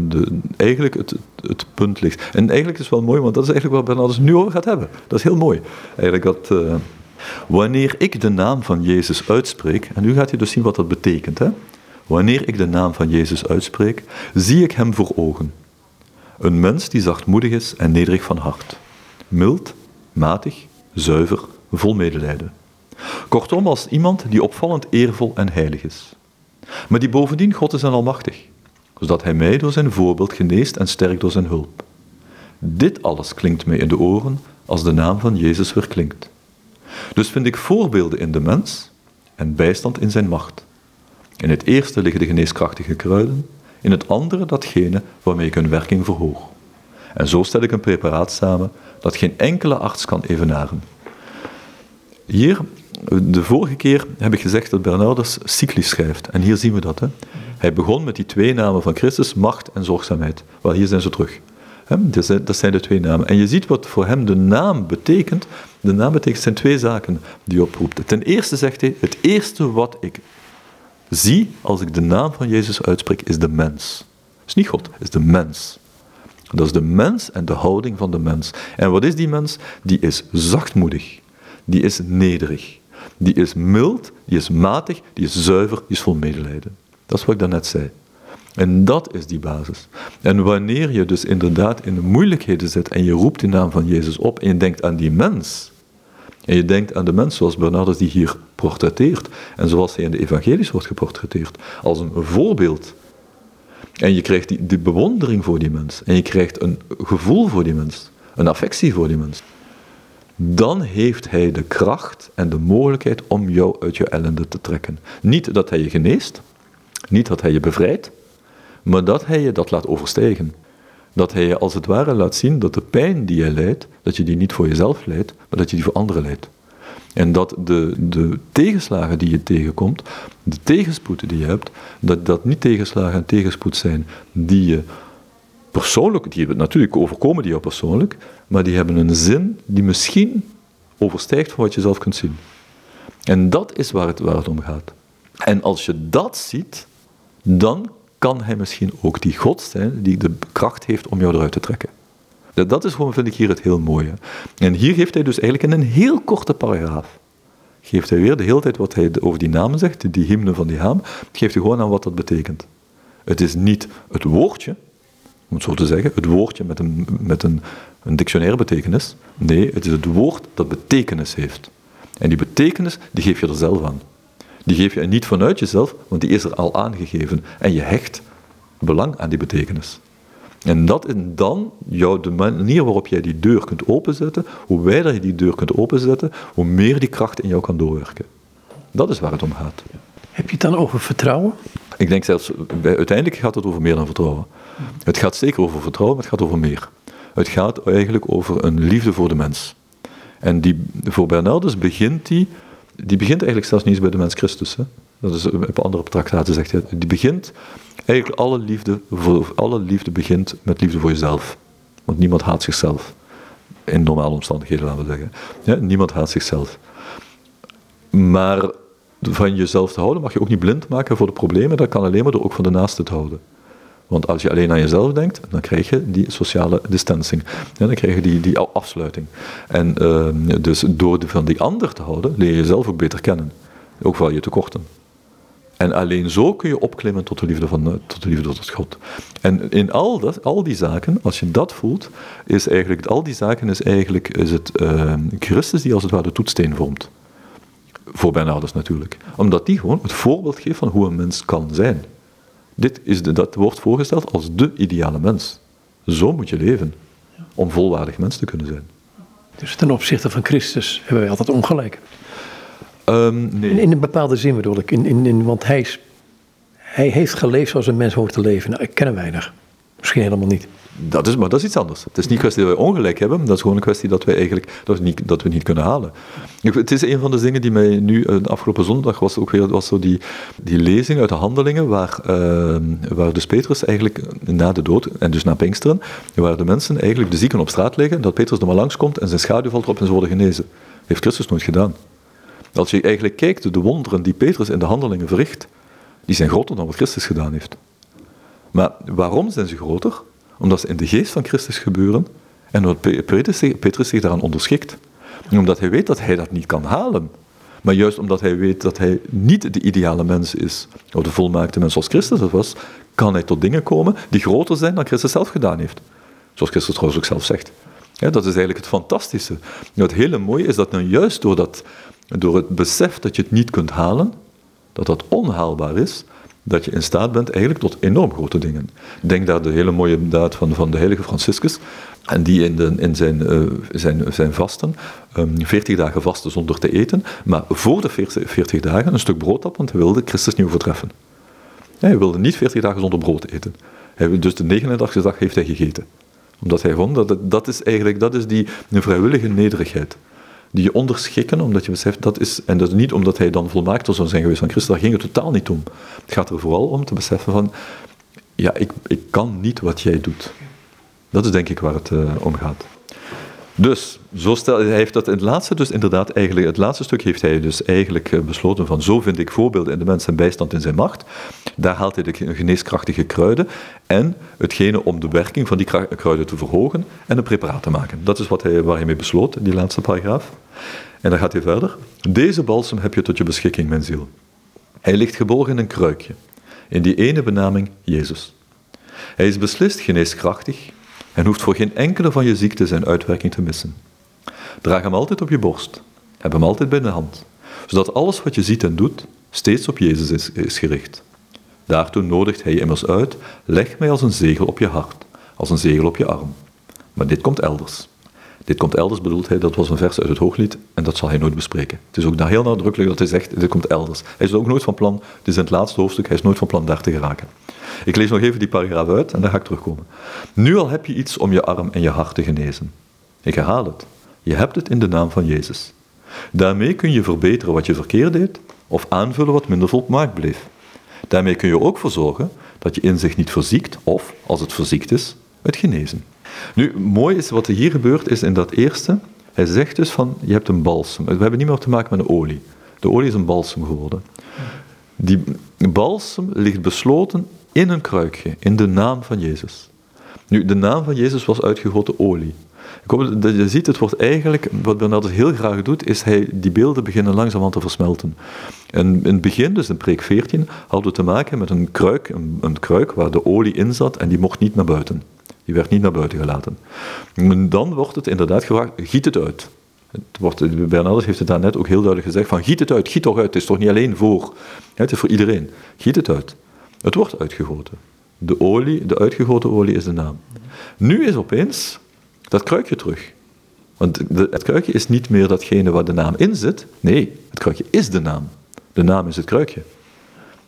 de, eigenlijk het, het punt ligt. En eigenlijk is het wel mooi, want dat is eigenlijk waar Bernardus nu over gaat hebben. Dat is heel mooi. Eigenlijk dat... Uh, Wanneer ik de naam van Jezus uitspreek, en nu gaat je dus zien wat dat betekent. Hè? Wanneer ik de naam van Jezus uitspreek, zie ik hem voor ogen. Een mens die zachtmoedig is en nederig van hart. Mild, matig, zuiver, vol medelijden. Kortom, als iemand die opvallend eervol en heilig is. Maar die bovendien God is en almachtig, zodat hij mij door zijn voorbeeld geneest en sterkt door zijn hulp. Dit alles klinkt mij in de oren als de naam van Jezus verklinkt. Dus vind ik voorbeelden in de mens en bijstand in zijn macht. In het eerste liggen de geneeskrachtige kruiden, in het andere datgene waarmee ik hun werking verhoog. En zo stel ik een preparaat samen dat geen enkele arts kan evenaren. Hier, de vorige keer heb ik gezegd dat Bernardus cyclisch schrijft. En hier zien we dat. Hè. Hij begon met die twee namen van Christus, macht en zorgzaamheid. Wel, hier zijn ze terug. Dat zijn de twee namen. En je ziet wat voor hem de naam betekent. De naam betekent zijn twee zaken die oproept. Ten eerste zegt hij: Het eerste wat ik zie als ik de naam van Jezus uitspreek, is de mens. Het is niet God, het is de mens. Dat is de mens en de houding van de mens. En wat is die mens? Die is zachtmoedig. Die is nederig. Die is mild, die is matig, die is zuiver, die is vol medelijden. Dat is wat ik daarnet zei. En dat is die basis. En wanneer je dus inderdaad in de moeilijkheden zit en je roept de naam van Jezus op en je denkt aan die mens, en je denkt aan de mens zoals Bernardus die hier portretteert, en zoals hij in de evangelies wordt geportretteerd, als een voorbeeld. En je krijgt die bewondering voor die mens, en je krijgt een gevoel voor die mens, een affectie voor die mens. Dan heeft hij de kracht en de mogelijkheid om jou uit je ellende te trekken. Niet dat hij je geneest, niet dat hij je bevrijdt, maar dat hij je dat laat overstijgen. Dat hij je als het ware laat zien dat de pijn die je lijdt, dat je die niet voor jezelf leidt, maar dat je die voor anderen leidt. En dat de, de tegenslagen die je tegenkomt, de tegenspoeden die je hebt, dat dat niet tegenslagen en tegenspoed zijn die je persoonlijk, die natuurlijk overkomen die jou persoonlijk, maar die hebben een zin die misschien overstijgt van wat je zelf kunt zien. En dat is waar het, waar het om gaat. En als je dat ziet, dan kan hij misschien ook die God zijn die de kracht heeft om jou eruit te trekken. Dat is gewoon, vind ik hier het heel mooie. En hier geeft hij dus eigenlijk in een heel korte paragraaf, geeft hij weer de hele tijd wat hij over die namen zegt, die hymne van die haam, geeft hij gewoon aan wat dat betekent. Het is niet het woordje, om het zo te zeggen, het woordje met een, met een, een dictionaire betekenis. Nee, het is het woord dat betekenis heeft. En die betekenis, die geef je er zelf aan. Die geef je niet vanuit jezelf, want die is er al aangegeven. En je hecht belang aan die betekenis. En dat is dan jouw, de manier waarop jij die deur kunt openzetten, hoe wijder je die deur kunt openzetten, hoe meer die kracht in jou kan doorwerken. Dat is waar het om gaat. Heb je het dan over vertrouwen? Ik denk zelfs, uiteindelijk gaat het over meer dan vertrouwen. Het gaat zeker over vertrouwen, maar het gaat over meer. Het gaat eigenlijk over een liefde voor de mens. En die, voor Bernardus begint die, die begint eigenlijk zelfs niet eens bij de mens Christus. Hè. Dat is op andere traktaten zegt. Die begint, eigenlijk alle liefde, voor, alle liefde begint met liefde voor jezelf. Want niemand haat zichzelf. In normale omstandigheden, laten we zeggen. Ja, niemand haat zichzelf. Maar van jezelf te houden mag je ook niet blind maken voor de problemen. Dat kan alleen maar door ook van de naaste te houden. Want als je alleen aan jezelf denkt, dan krijg je die sociale distancing. Ja, dan krijg je die, die afsluiting. En uh, dus door van die ander te houden, leer je jezelf ook beter kennen. Ook wel je tekorten. En alleen zo kun je opklimmen tot de liefde, van, eh, tot, de liefde tot God. En in al, dat, al die zaken, als je dat voelt, is eigenlijk, al die zaken is eigenlijk is het uh, Christus die als het ware de toetsteen vormt. Voor Bernardus natuurlijk. Omdat die gewoon het voorbeeld geeft van hoe een mens kan zijn. Dit is de, dat wordt voorgesteld als de ideale mens. Zo moet je leven om volwaardig mens te kunnen zijn. Dus ten opzichte van Christus hebben wij altijd ongelijk. Um, nee. in, in, een bepaalde zin bedoel ik. In, in, in, want hij, is, hij heeft geleefd zoals een mens hoort te leven. Nou, ik ken hem weinig. Misschien helemaal niet. Dat is, maar dat is iets anders. Het is niet een kwestie dat wij ongelijk hebben, dat is gewoon een kwestie dat, wij eigenlijk, dat, we niet, dat we niet kunnen halen. Het is een van de dingen die mij nu, de afgelopen zondag, was ook weer was zo die, die lezing uit de handelingen, waar, uh, waar dus Petrus eigenlijk na de dood, en dus na Pinksteren, waar de mensen eigenlijk de zieken op straat liggen, dat Petrus er maar langskomt en zijn schaduw valt erop en ze worden genezen. heeft Christus nooit gedaan. Als je eigenlijk kijkt, de wonderen die Petrus in de handelingen verricht, die zijn groter dan wat Christus gedaan heeft. Maar waarom zijn ze groter? Omdat ze in de geest van Christus gebeuren en omdat Petrus zich, daaraan onderschikt. En omdat hij weet dat hij dat niet kan halen. Maar juist omdat hij weet dat hij niet de ideale mens is, of de volmaakte mens zoals Christus dat was, kan hij tot dingen komen die groter zijn dan Christus zelf gedaan heeft. Zoals Christus trouwens ook zelf zegt. Dat is eigenlijk het fantastische. Het hele mooie is dat nou juist door, dat, door het besef dat je het niet kunt halen, dat dat onhaalbaar is, dat je in staat bent eigenlijk tot enorm grote dingen. Denk daar de hele mooie daad van, van de heilige Franciscus, en die in, de, in zijn, uh, zijn, zijn vasten, um, ehm, 40 dagen vasten zonder te eten, maar voor de 40, 40 dagen een stuk brood op, want hij wilde Christus niet overtreffen. Hij wilde niet 40 dagen zonder brood eten. Hij, dus de 89e dag heeft hij gegeten. Omdat hij vond dat dat is eigenlijk dat is die vrijwillige nederigheid die je onderschikken, omdat je beseft dat is, en dat is niet omdat hij dan volmaakter zou zijn geweest van Christus, daar ging het totaal niet om. Het gaat er vooral om te beseffen van, ja, ik, ik kan niet wat jij doet. Dat is denk ik waar het uh, om gaat. Dus, zo hij heeft dat in het laatste, dus inderdaad, eigenlijk, het laatste stuk heeft hij dus eigenlijk eh, besloten van, zo vind ik voorbeelden in de mens en bijstand in zijn macht. Daar haalt hij de geneeskrachtige kruiden en hetgene om de werking van die kruiden te verhogen en een preparaat te maken. Dat is wat hij, waar hij mee besloot, in die laatste paragraaf. En dan gaat hij verder. Deze balsem heb je tot je beschikking, mijn ziel. Hij ligt geborgen in een kruikje, in die ene benaming Jezus. Hij is beslist geneeskrachtig en hoeft voor geen enkele van je ziekten zijn uitwerking te missen. Draag hem altijd op je borst, heb hem altijd bij de hand, zodat alles wat je ziet en doet steeds op Jezus is, is gericht. Daartoe nodigt hij je immers uit, leg mij als een zegel op je hart, als een zegel op je arm. Maar dit komt elders. Dit komt elders, bedoelt hij, dat was een vers uit het Hooglied en dat zal hij nooit bespreken. Het is ook daar heel nadrukkelijk dat hij zegt, dit komt elders. Hij is ook nooit van plan, dit is in het laatste hoofdstuk, hij is nooit van plan daar te geraken. Ik lees nog even die paragraaf uit en dan ga ik terugkomen. Nu al heb je iets om je arm en je hart te genezen. Ik herhaal het. Je hebt het in de naam van Jezus. Daarmee kun je verbeteren wat je verkeerd deed of aanvullen wat minder volmaakt bleef. Daarmee kun je ook voor zorgen dat je inzicht niet verziekt of, als het verziekt is, het genezen. Nu, mooi is wat er hier gebeurt, is in dat eerste, hij zegt dus van, je hebt een balsem. We hebben niet meer te maken met een olie. De olie is een balsem geworden. Die balsem ligt besloten in een kruikje, in de naam van Jezus. Nu, de naam van Jezus was uitgegoten olie. Ik hoop dat je ziet, het wordt eigenlijk, wat Bernardus heel graag doet, is hij die beelden beginnen langzaam te versmelten. En in het begin, dus in preek 14, hadden we te maken met een kruik, een kruik waar de olie in zat en die mocht niet naar buiten. Die werd niet naar buiten gelaten. En dan wordt het inderdaad gevraagd, giet het uit. Het wordt, Bernardus heeft het daarnet ook heel duidelijk gezegd, van giet het uit, giet toch uit. Het is toch niet alleen voor, het is voor iedereen. Giet het uit. Het wordt uitgegoten. De olie, de uitgegoten olie is de naam. Nu is opeens dat kruikje terug. Want het kruikje is niet meer datgene waar de naam in zit. Nee, het kruikje is de naam. De naam is het kruikje.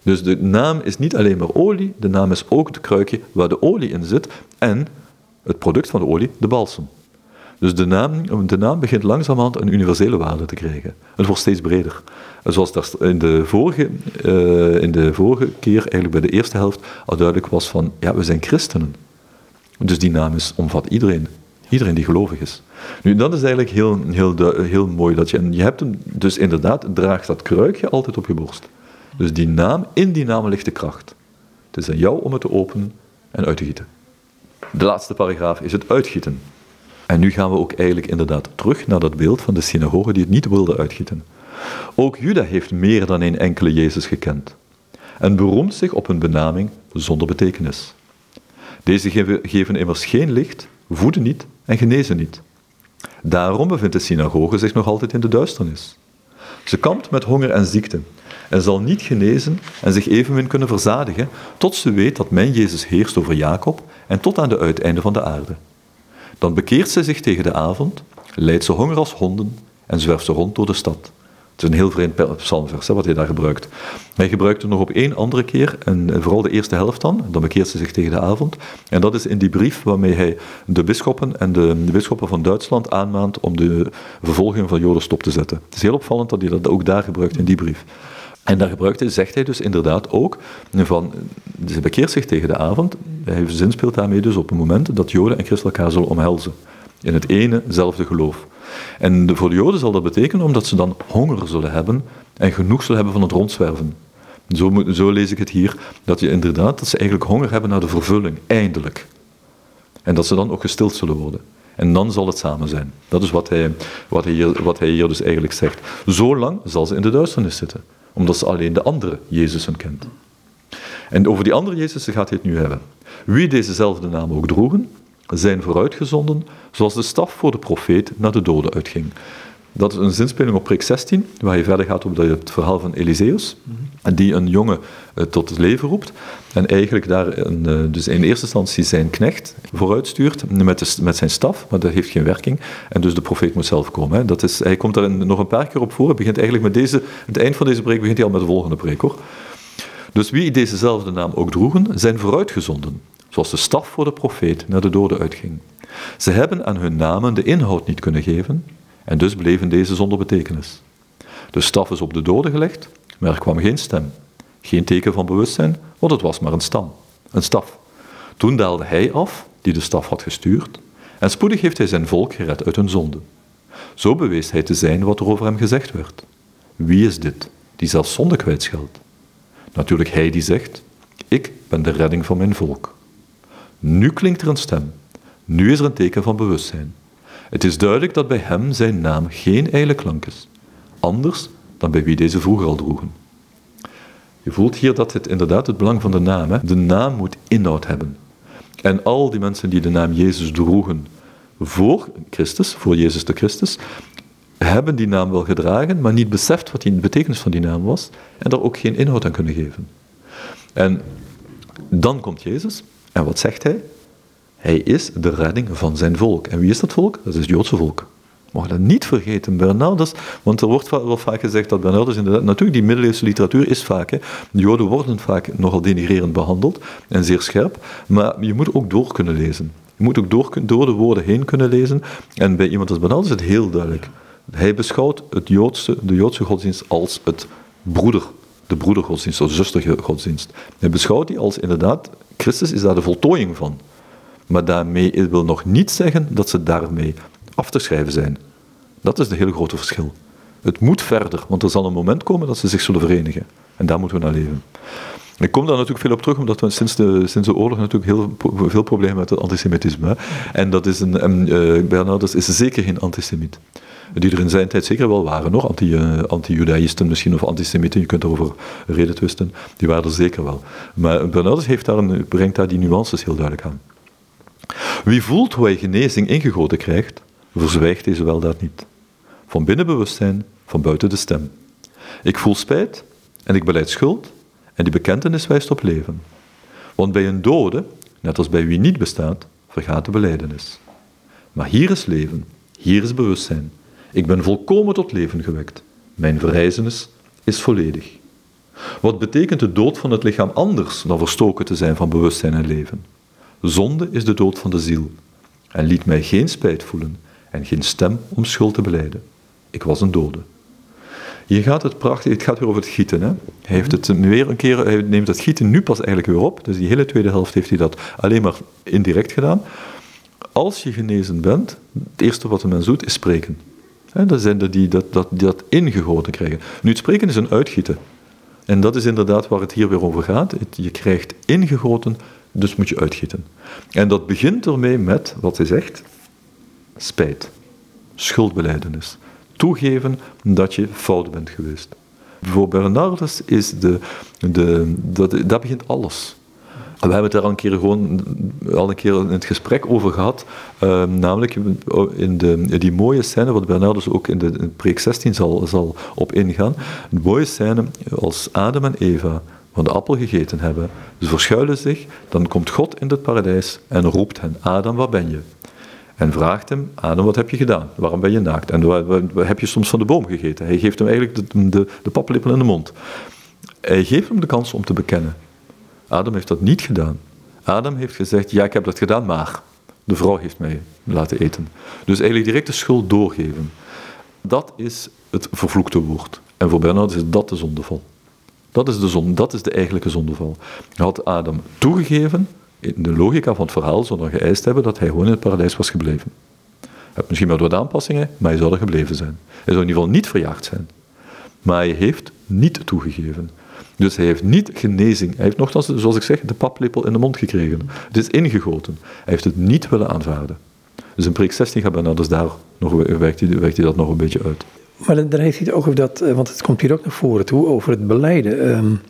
Dus de naam is niet alleen maar olie, de naam is ook het kruikje waar de olie in zit en het product van de olie, de balsem. Dus de naam, de naam begint langzamerhand een universele waarde te krijgen. Het wordt steeds breder. Zoals in de, vorige, uh, in de vorige keer, eigenlijk bij de eerste helft, al duidelijk was van, ja, we zijn christenen. Dus die naam is, omvat iedereen. Iedereen die gelovig is. Nu, dat is eigenlijk heel, heel, heel mooi. Dat je, en je hebt hem, dus inderdaad, draagt dat kruikje altijd op je borst. Dus die naam, in die naam ligt de kracht. Het is aan jou om het te openen en uit te gieten. De laatste paragraaf is het uitgieten. En nu gaan we ook eigenlijk inderdaad terug naar dat beeld van de synagoge die het niet wilde uitgieten. Ook Juda heeft meer dan een enkele Jezus gekend en beroemt zich op een benaming zonder betekenis. Deze geven, geven immers geen licht, voeden niet en genezen niet. Daarom bevindt de synagoge zich nog altijd in de duisternis. Ze kampt met honger en ziekte en zal niet genezen en zich evenmin kunnen verzadigen tot ze weet dat mijn Jezus heerst over Jacob en tot aan de uiteinde van de aarde. Dan bekeert zij zich tegen de avond, leidt ze honger als honden en zwerft ze rond door de stad. Het is een heel vreemd psalmvers hè, wat hij daar gebruikt. Hij gebruikt het nog op één andere keer, en vooral de eerste helft dan, dan bekeert ze zich tegen de avond. En dat is in die brief waarmee hij de bisschoppen en de, de bisschoppen van Duitsland aanmaant om de vervolging van Joden stop te zetten. Het is heel opvallend dat hij dat ook daar gebruikt in die brief. En daar gebruikt hij, zegt hij dus inderdaad ook van, ze bekeert zich tegen de avond, hij zinspeelt daarmee dus op het moment dat Joden en Christen elkaar zullen omhelzen. In het enezelfde geloof. En voor de Joden zal dat betekenen omdat ze dan honger zullen hebben en genoeg zullen hebben van het rondzwerven. Zo, zo lees ik het hier, dat je inderdaad, dat ze eigenlijk honger hebben naar de vervulling, eindelijk. En dat ze dan ook gestild zullen worden. En dan zal het samen zijn. Dat is wat hij, wat hij, hier, wat hij hier dus eigenlijk zegt. Zolang zal ze in de duisternis zitten omdat ze alleen de andere Jezusen kent. En over die andere Jezusen gaat hij het nu hebben. Wie dezezelfde naam ook droegen, zijn vooruitgezonden, zoals de staf voor de profeet naar de doden uitging. Dat is een zinspeling op prik 16, waar hij verder gaat op het verhaal van Eliseus, die een jongen eh, tot het leven roept en eigenlijk daar een, eh, dus in eerste instantie zijn knecht vooruitstuurt met, met zijn staf, maar dat heeft geen werking en dus de profeet moet zelf komen. Dat is, hij komt daar nog een paar keer op voor, hij begint eigenlijk met deze, het eind van deze preek begint hij al met de volgende preek hoor. Dus wie dezezelfde naam ook droegen, zijn vooruitgezonden, zoals de staf voor de profeet naar de doden uitging. Ze hebben aan hun namen de inhoud niet kunnen geven, en dus bleven deze zonder betekenis. De staf is op de doden gelegd, maar er kwam geen stem. Geen teken van bewustzijn, want het was maar een stam, een staf. Toen daalde hij af, die de staf had gestuurd, en spoedig heeft hij zijn volk gered uit hun zonde. Zo bewees hij te zijn wat er over hem gezegd werd. Wie is dit, die zelfs zonde kwijtscheldt? Natuurlijk hij die zegt, ik ben de redding van mijn volk. Nu klinkt er een stem, nu is er een teken van bewustzijn. Het is duidelijk dat bij hem zijn naam geen ijle klank is, anders dan bij wie deze vroeger al droegen. Je voelt hier dat het inderdaad het belang van de naam, hè? de naam moet inhoud hebben. En al die mensen die de naam Jezus droegen voor Christus, voor Jezus de Christus, hebben die naam wel gedragen, maar niet beseft wat die betekenis van die naam was en daar ook geen inhoud aan kunnen geven. En dan komt Jezus en wat zegt hij? Hij is de redding van zijn volk. En wie is dat volk? Dat is het Joodse volk. Mag dat niet vergeten, Bernardus, want er wordt wel vaak gezegd dat Bernardus inderdaad, natuurlijk die middeleeuwse literatuur is vaak, hè, Joden worden vaak nogal denigrerend behandeld en zeer scherp, maar je moet ook door kunnen lezen. Je moet ook door, door de woorden heen kunnen lezen en bij iemand als Bernardus is het heel duidelijk. Hij beschouwt het Joodse, de Joodse godsdienst als het broeder, de broedergodsdienst, of zustergodsdienst. Hij beschouwt die als inderdaad, Christus is daar de voltooiing van. Maar daarmee wil nog niet zeggen dat ze daarmee af te schrijven zijn. Dat is het hele grote verschil. Het moet verder, want er zal een moment komen dat ze zich zullen verenigen. En daar moeten we naar leven. Ik kom daar natuurlijk veel op terug, omdat we sinds de, sinds de oorlog natuurlijk heel veel problemen met het antisemitisme. En dat is een, en, uh, Bernardus is zeker geen antisemiet. Die er in zijn tijd zeker wel waren, nog uh, anti-judaïsten misschien, of antisemieten, je kunt erover reden twisten. Die waren er zeker wel. Maar Bernardus heeft daar een, brengt daar die nuances heel duidelijk aan. Wie voelt hoe hij genezing ingegoten krijgt, verzwijgt deze weldaad niet. Van binnen bewustzijn, van buiten de stem. Ik voel spijt en ik beleid schuld en die bekentenis wijst op leven. Want bij een dode, net als bij wie niet bestaat, vergaat de beleidenis. Maar hier is leven, hier is bewustzijn. Ik ben volkomen tot leven gewekt. Mijn verrijzenis is volledig. Wat betekent de dood van het lichaam anders dan verstoken te zijn van bewustzijn en leven? Zonde is de dood van de ziel en liet mij geen spijt voelen en geen stem om schuld te beleiden. Ik was een dode. Hier gaat het prachtig, het gaat weer over het gieten. Hè? Hij, heeft het weer een keer, hij neemt het gieten nu pas eigenlijk weer op. Dus die hele tweede helft heeft hij dat alleen maar indirect gedaan. Als je genezen bent, het eerste wat een mens doet, is spreken. dat zijn de die dat, dat, dat ingegoten krijgen. Nu, het spreken is een uitgieten. En dat is inderdaad waar het hier weer over gaat. Je krijgt ingegoten, dus moet je uitgieten. En dat begint ermee met, wat hij zegt, spijt, schuldbeleidenis toegeven dat je fout bent geweest. Voor Bernardus is de, de, dat, dat begint alles. We hebben het daar al een keer, gewoon, al een keer in het gesprek over gehad, uh, namelijk in, de, die mooie scène, wat Bernardus ook in de preek 16 zal, zal op ingaan, een mooie scène als Adam en Eva van de appel gegeten hebben. Ze verschuilen zich, dan komt God in het paradijs en roept hen, Adam, waar ben je? En vraagt hem, Adam, wat heb je gedaan? Waarom ben je naakt? En wat, heb je soms van de boom gegeten? Hij geeft hem eigenlijk de, de, de paplepel in de mond. Hij geeft hem de kans om te bekennen. Adam heeft dat niet gedaan. Adam heeft gezegd, ja, ik heb dat gedaan, maar de vrouw heeft mij laten eten. Dus eigenlijk direct de schuld doorgeven. Dat is het vervloekte woord. En voor Bernard is dat de zondeval. Dat is de, zonde, dat is de eigenlijke zondeval. Had Adam toegegeven, in de logica van het verhaal zou dan geëist hebben dat hij gewoon in het paradijs was gebleven. Hij misschien wel door aanpassingen, maar hij zou er gebleven zijn. Hij zou in ieder geval niet verjaagd zijn. Maar hij heeft niet toegegeven. Dus hij heeft niet genezing. Hij heeft nogthans, zoals ik zeg, de paplepel in de mond gekregen. Het is ingegoten. Hij heeft het niet willen aanvaarden. Dus in preek 16 gaat bijna, dus daar nog, werkt, hij, werkt dat nog een beetje uit. Maar dan heeft hij het ook over dat, eh, want het komt hier ook naar voren toe, over het beleiden. Um,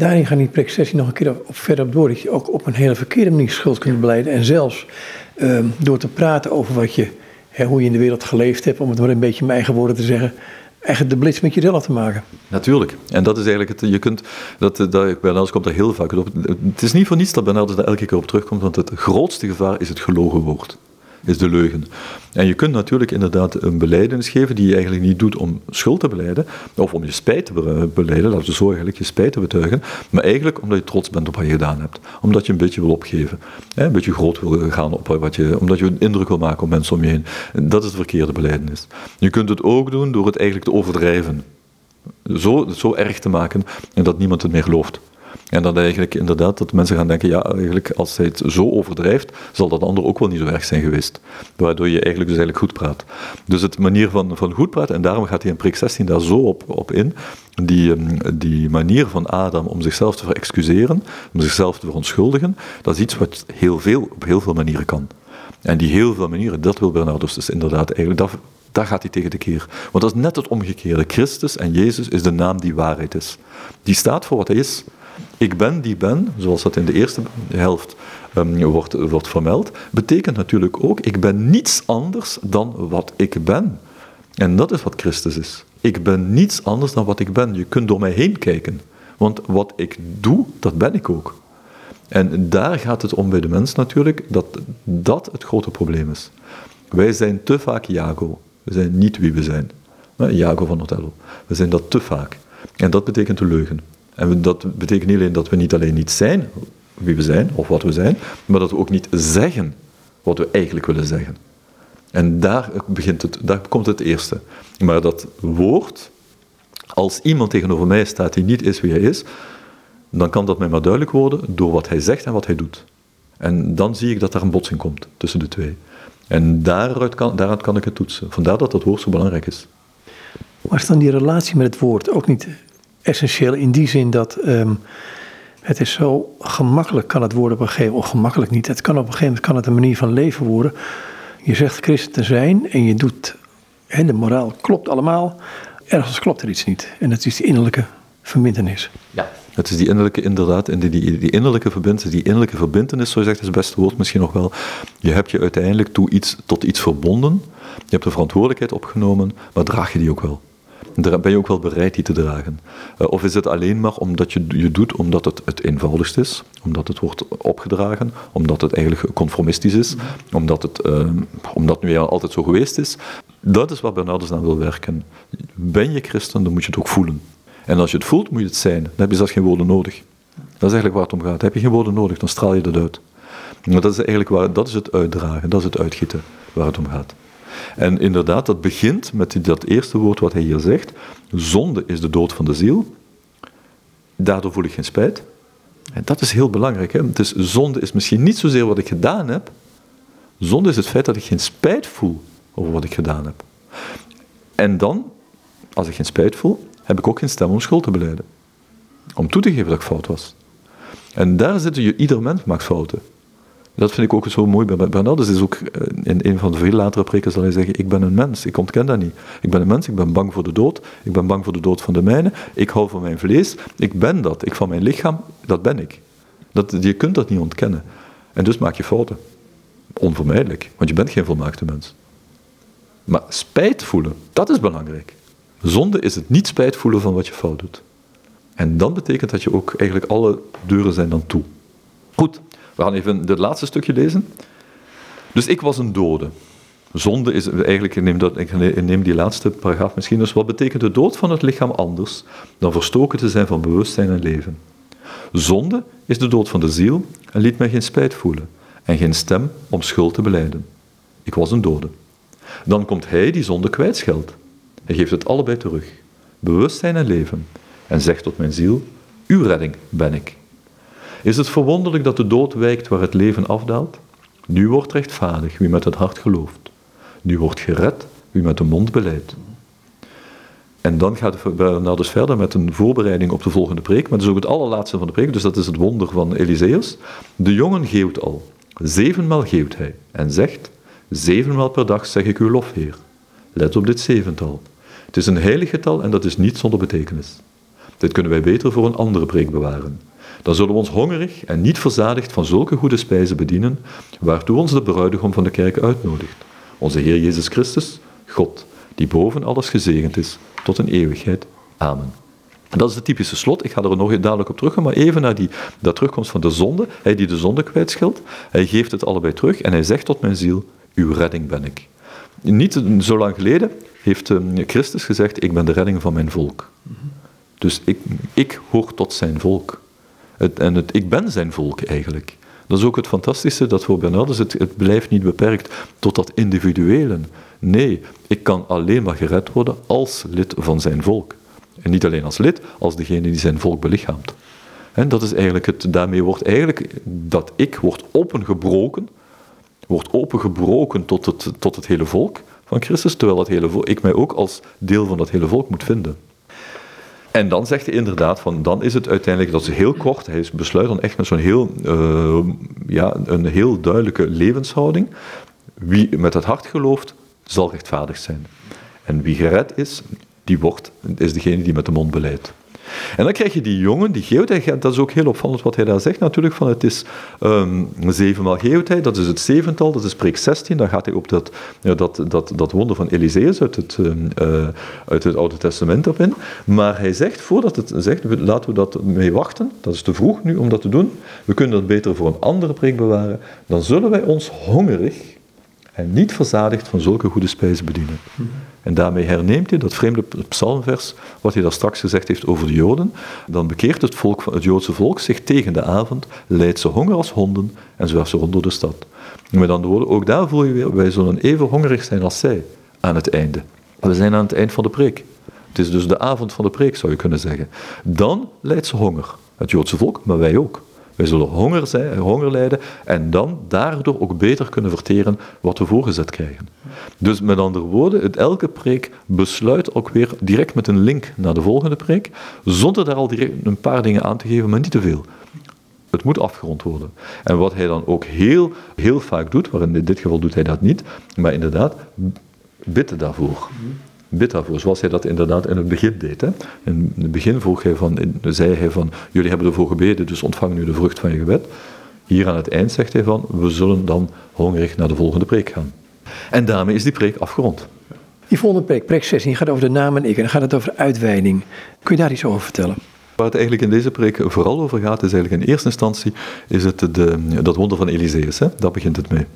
Daarin gaat die preek nog een keer op, verder door. Dat je ook op een hele verkeerde manier schuld kunt beleiden. En zelfs ehm, door te praten over wat je, hè, hoe je in de wereld geleefd hebt, om het maar een beetje mijn eigen woorden te zeggen, eigenlijk de blitz met je zelf te maken. Natuurlijk. En dat is eigenlijk het. Je kunt. Dat, dat, Bernardus komt daar heel vaak op. Het is niet voor niets dat Bernardus daar elke keer op terugkomt, want het grootste gevaar is het gelogen woord is de leugen. En je kunt natuurlijk inderdaad een beleidenis geven die je eigenlijk niet doet om schuld te beleiden, of om je spijt te beleiden, laten we zo eigenlijk je spijt te betuigen, maar eigenlijk omdat je trots bent op wat je gedaan hebt. Omdat je een beetje wil opgeven. Een beetje groot wil gaan op wat je, omdat je een indruk wil maken op mensen om je heen. Dat is de verkeerde beleidenis. Je kunt het ook doen door het eigenlijk te overdrijven. Zo, zo erg te maken en dat niemand het meer gelooft. En dat eigenlijk inderdaad dat mensen gaan denken, ja, eigenlijk als hij het zo overdrijft, zal dat ander ook wel niet zo erg zijn geweest. Waardoor je eigenlijk dus eigenlijk goed praat. Dus het manier van, van goed praten, en daarom gaat hij in prik 16 daar zo op, op in, die, ehm, die manier van Adam om zichzelf te verexcuseren, om zichzelf te verontschuldigen, dat is iets wat heel veel, op heel veel manieren kan. En die heel veel manieren, dat wil Bernardus dus inderdaad eigenlijk, dat, daar gaat hij tegen de keer. Want dat is net het omgekeerde. Christus en Jezus is de naam die waarheid is. Die staat voor wat hij is. Ik ben die ben, zoals dat in de eerste helft um, wordt, wordt vermeld, betekent natuurlijk ook, ik ben niets anders dan wat ik ben. En dat is wat Christus is. Ik ben niets anders dan wat ik ben. Je kunt door mij heen kijken. Want wat ik doe, dat ben ik ook. En daar gaat het om bij de mens natuurlijk, dat dat het grote probleem is. Wij zijn te vaak Jago. We zijn niet wie we zijn. Jago van Otello. We zijn dat te vaak. En dat betekent de leugen. En dat betekent niet alleen dat we niet alleen niet zijn wie we zijn of wat we zijn, maar dat we ook niet zeggen wat we eigenlijk willen zeggen. En daar, begint het, daar komt het eerste. Maar dat woord, als iemand tegenover mij staat die niet is wie hij is, dan kan dat mij maar duidelijk worden door wat hij zegt en wat hij doet. En dan zie ik dat er een botsing komt tussen de twee. En daaruit kan, daaruit kan ik het toetsen. Vandaar dat dat woord zo belangrijk is. Maar is dan die relatie met het woord ook niet essentieel in die zin dat um, het is zo gemakkelijk kan het worden op een gegeven moment, of gemakkelijk niet, het kan op een gegeven moment kan het een manier van leven worden. Je zegt christen te zijn en je doet, hè, de moraal klopt allemaal, ergens klopt er iets niet. En dat is die innerlijke verbindenis. Ja. Het is die innerlijke, inderdaad, en die, die, die innerlijke verbindenis, die innerlijke verbindenis, zo zegt is het beste woord misschien nog wel. Je hebt je uiteindelijk toe iets, tot iets verbonden, je hebt de verantwoordelijkheid opgenomen, maar draag je die ook wel? Ben je ook wel bereid die te dragen? Uh, of is het alleen maar omdat je je doet omdat het het eenvoudigst is, omdat het wordt opgedragen, omdat het eigenlijk conformistisch is, omdat het, uh, omdat nu altijd zo geweest is? Dat is wat Bernardus aan wil werken. Ben je christen, dan moet je het ook voelen. En als je het voelt, moet je het zijn. Dan heb je zelfs geen woorden nodig. Dat is eigenlijk waar het om gaat. Heb je geen woorden nodig, dan straal je dat uit. Maar dat is eigenlijk waar, dat is het uitdragen, dat is het uitgieten waar het om gaat. En inderdaad, dat begint met dat eerste woord wat hij hier zegt. Zonde is de dood van de ziel. Daardoor voel ik geen spijt. En dat is heel belangrijk. Hè? Dus zonde is misschien niet zozeer wat ik gedaan heb. Zonde is het feit dat ik geen spijt voel over wat ik gedaan heb. En dan, als ik geen spijt voel, heb ik ook geen stem om schuld te beleiden. Om toe te geven dat ik fout was. En daar zitten je, ieder mens maakt fouten. Dat vind ik ook zo mooi bij Bernardus. Is ook eh, in een van de veel latere preken zal hij zeggen: Ik ben een mens, ik ontken dat niet. Ik ben een mens, ik ben bang voor de dood. Ik ben bang voor de dood van de mijne. Ik hou van mijn vlees. Ik ben dat. Ik van mijn lichaam, dat ben ik. Dat, je kunt dat niet ontkennen. En dus maak je fouten. Onvermijdelijk, want je bent geen volmaakte mens. Maar spijt voelen, dat is belangrijk. Zonde is het niet spijt voelen van wat je fout doet. En dat betekent dat je ook eigenlijk alle deuren zijn dan toe. Goed, we gaan even het laatste stukje lezen. Dus ik was een dode. Zonde is eigenlijk, ik neem, dat, ik neem die laatste paragraaf misschien. Dus wat betekent de dood van het lichaam anders dan verstoken te zijn van bewustzijn en leven? Zonde is de dood van de ziel en liet mij geen spijt voelen en geen stem om schuld te beleiden. Ik was een dode. Dan komt hij die zonde kwijtscheldt. Hij geeft het allebei terug, bewustzijn en leven, en zegt tot mijn ziel: Uw redding ben ik. Is het verwonderlijk dat de dood wijkt waar het leven afdaalt? Nu wordt rechtvaardig wie met het hart gelooft. Nu wordt gered wie met de mond beleidt. En dan gaat Bernardus dus verder met een voorbereiding op de volgende preek. Maar dat is ook het allerlaatste van de preek, dus dat is het wonder van Eliseus. De jongen geeuwt al. Zevenmaal geeuwt hij en zegt: Zevenmaal per dag zeg ik uw lof, Heer. Let op dit zevental. Het is een heilig getal en dat is niet zonder betekenis. Dit kunnen wij beter voor een andere preek bewaren. Dan zullen we ons hongerig en niet verzadigd van zulke goede spijzen bedienen, waartoe ons de bruidegom van de kerk uitnodigt. Onze Heer Jezus Christus, God, die boven alles gezegend is, tot een eeuwigheid. Amen. dat is het typische slot. Ik ga er nog dadelijk op terug, maar even naar die, dat terugkomst van de zonde. Hij die de zonde kwijtschildt, hij geeft het allebei terug en hij zegt tot mijn ziel, uw redding ben ik. Niet zo lang geleden heeft ehm, Christus gezegd, ik ben de redding van mijn volk. Dus ik, ik hoor tot zijn volk. Het, en het, ik ben zijn volk eigenlijk. Dat is ook het fantastische dat voor Bernardus het, het blijft niet beperkt tot dat individuele. Nee, ik kan alleen maar gered worden als lid van zijn volk. En niet alleen als lid, als degene die zijn volk belichaamt. En dat is eigenlijk het, daarmee wordt eigenlijk dat ik wordt opengebroken, wordt opengebroken tot het, tot het hele volk van Christus, terwijl het hele volk, ik mij ook als deel van dat hele volk moet vinden. En dan zegt hij inderdaad van, dan is het uiteindelijk, dat is heel kort, hij besluit dan echt met zo'n heel, uh, ja, een heel duidelijke levenshouding. Wie met het hart gelooft, zal rechtvaardig zijn. En wie gered is, die wordt, is degene die met de mond beleidt. En dan krijg je die jongen, die geotheid, dat is ook heel opvallend wat hij daar zegt natuurlijk, van het is um, zevenmaal geotheid, dat is het zevental, dat is preek 16, dan gaat hij op dat, dat, dat, dat wonder van Eliseus uit het, uh, uit het Oude Testament op in. Maar hij zegt, voordat het zegt, laten we dat mee wachten, dat is te vroeg nu om dat te doen, we kunnen dat beter voor een andere preek bewaren, dan zullen wij ons hongerig en niet verzadigd van zulke goede spijzen bedienen. En daarmee herneemt hij dat vreemde psalmvers, wat hij daar straks gezegd heeft over de Joden. Dan bekeert het, volk, het Joodse volk zich tegen de avond, leidt ze honger als honden en zwerft ze rond door de stad. Met andere woorden, ook daar voel je weer, wij zullen even hongerig zijn als zij aan het einde. We zijn aan het eind van de preek. Het is dus de avond van de preek, zou je kunnen zeggen. Dan leidt ze honger. Het Joodse volk, maar wij ook. Wij zullen honger, zijn, honger lijden en dan daardoor ook beter kunnen verteren wat we voorgezet krijgen. Dus met andere woorden, het elke preek besluit ook weer direct met een link naar de volgende preek, zonder daar al direct een paar dingen aan te geven, maar niet te veel. Het moet afgerond worden. En wat hij dan ook heel, heel vaak doet, maar in dit geval doet hij dat niet, maar inderdaad, bidden daarvoor bid daarvoor, zoals hij dat inderdaad in het begin deed. Hè. In het begin vroeg hij van, zei hij van, jullie hebben ervoor gebeden, dus ontvang nu de vrucht van je gebed. Hier aan het eind zegt hij van, we zullen dan hongerig naar de volgende preek gaan. En daarmee is die preek afgerond. Die volgende preek, preek 16, gaat over de naam en ik en dan gaat het over uitweiding. Kun je daar iets over vertellen? Waar het eigenlijk in deze preek vooral over gaat, is eigenlijk in eerste instantie is het de, dat wonder van Eliseus. Hè? Daar begint het mee.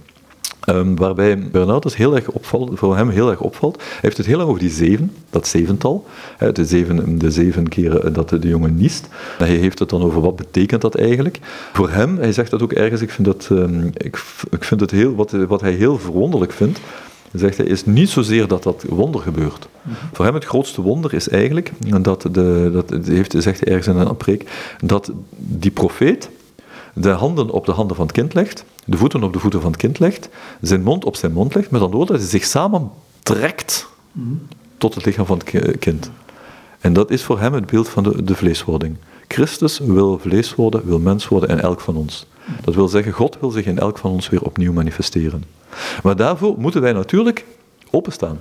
Um, waarbij Bernardus heel erg opvalt, voor hem heel erg opvalt. Hij heeft het heel erg over die zeven, dat zevental. de, zeven, de zeven keren dat de jongen niest. Hij heeft het dan over wat betekent dat eigenlijk. Voor hem, hij zegt dat ook ergens, ik vind, dat, um, ik, ik vind het heel, wat, wat hij heel verwonderlijk vindt, zegt hij, is niet zozeer dat dat wonder gebeurt. Mhm. Voor hem het grootste wonder is eigenlijk, dat, de, dat heeft, zegt hij ergens in een preek, dat die profeet de handen op de handen van het kind legt, de voeten op de voeten van het kind legt, zijn mond op zijn mond legt, met andere woorden, dat hij zich samen trekt tot het lichaam van het kind. En dat is voor hem het beeld van de, de vleeswording. Christus wil vlees worden, wil mens worden in elk van ons. Dat wil zeggen, God wil zich in elk van ons weer opnieuw manifesteren. Maar daarvoor moeten wij natuurlijk openstaan.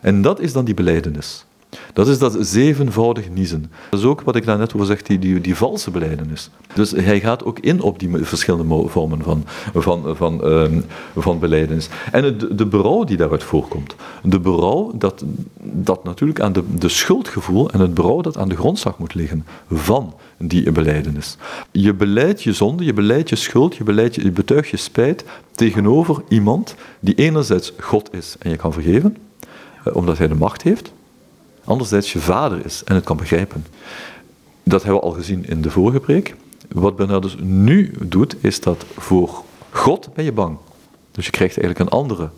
En dat is dan die beleidenis. Dat is dat zevenvoudig niezen. Dat is ook wat ik daarnet over zeg, die, die, valse beleidenis. Dus hij gaat ook in op die verschillende vormen van, van, van, um, van beleidenis. En het, de berouw die daaruit voorkomt. De berouw dat, dat natuurlijk aan de, de schuldgevoel en het berouw dat aan de grondslag moet liggen van die beleidenis. Je beleidt je zonde, je beleidt je schuld, je, beleidt je, je betuigt je spijt tegenover iemand die enerzijds God is en je kan vergeven, eh, omdat hij de macht heeft, anderzijds je vader is en het kan begrijpen. Dat hebben we al gezien in de vorige preek. Wat Bernardus nu doet, is dat voor God ben je bang. Dus je krijgt eigenlijk een andere,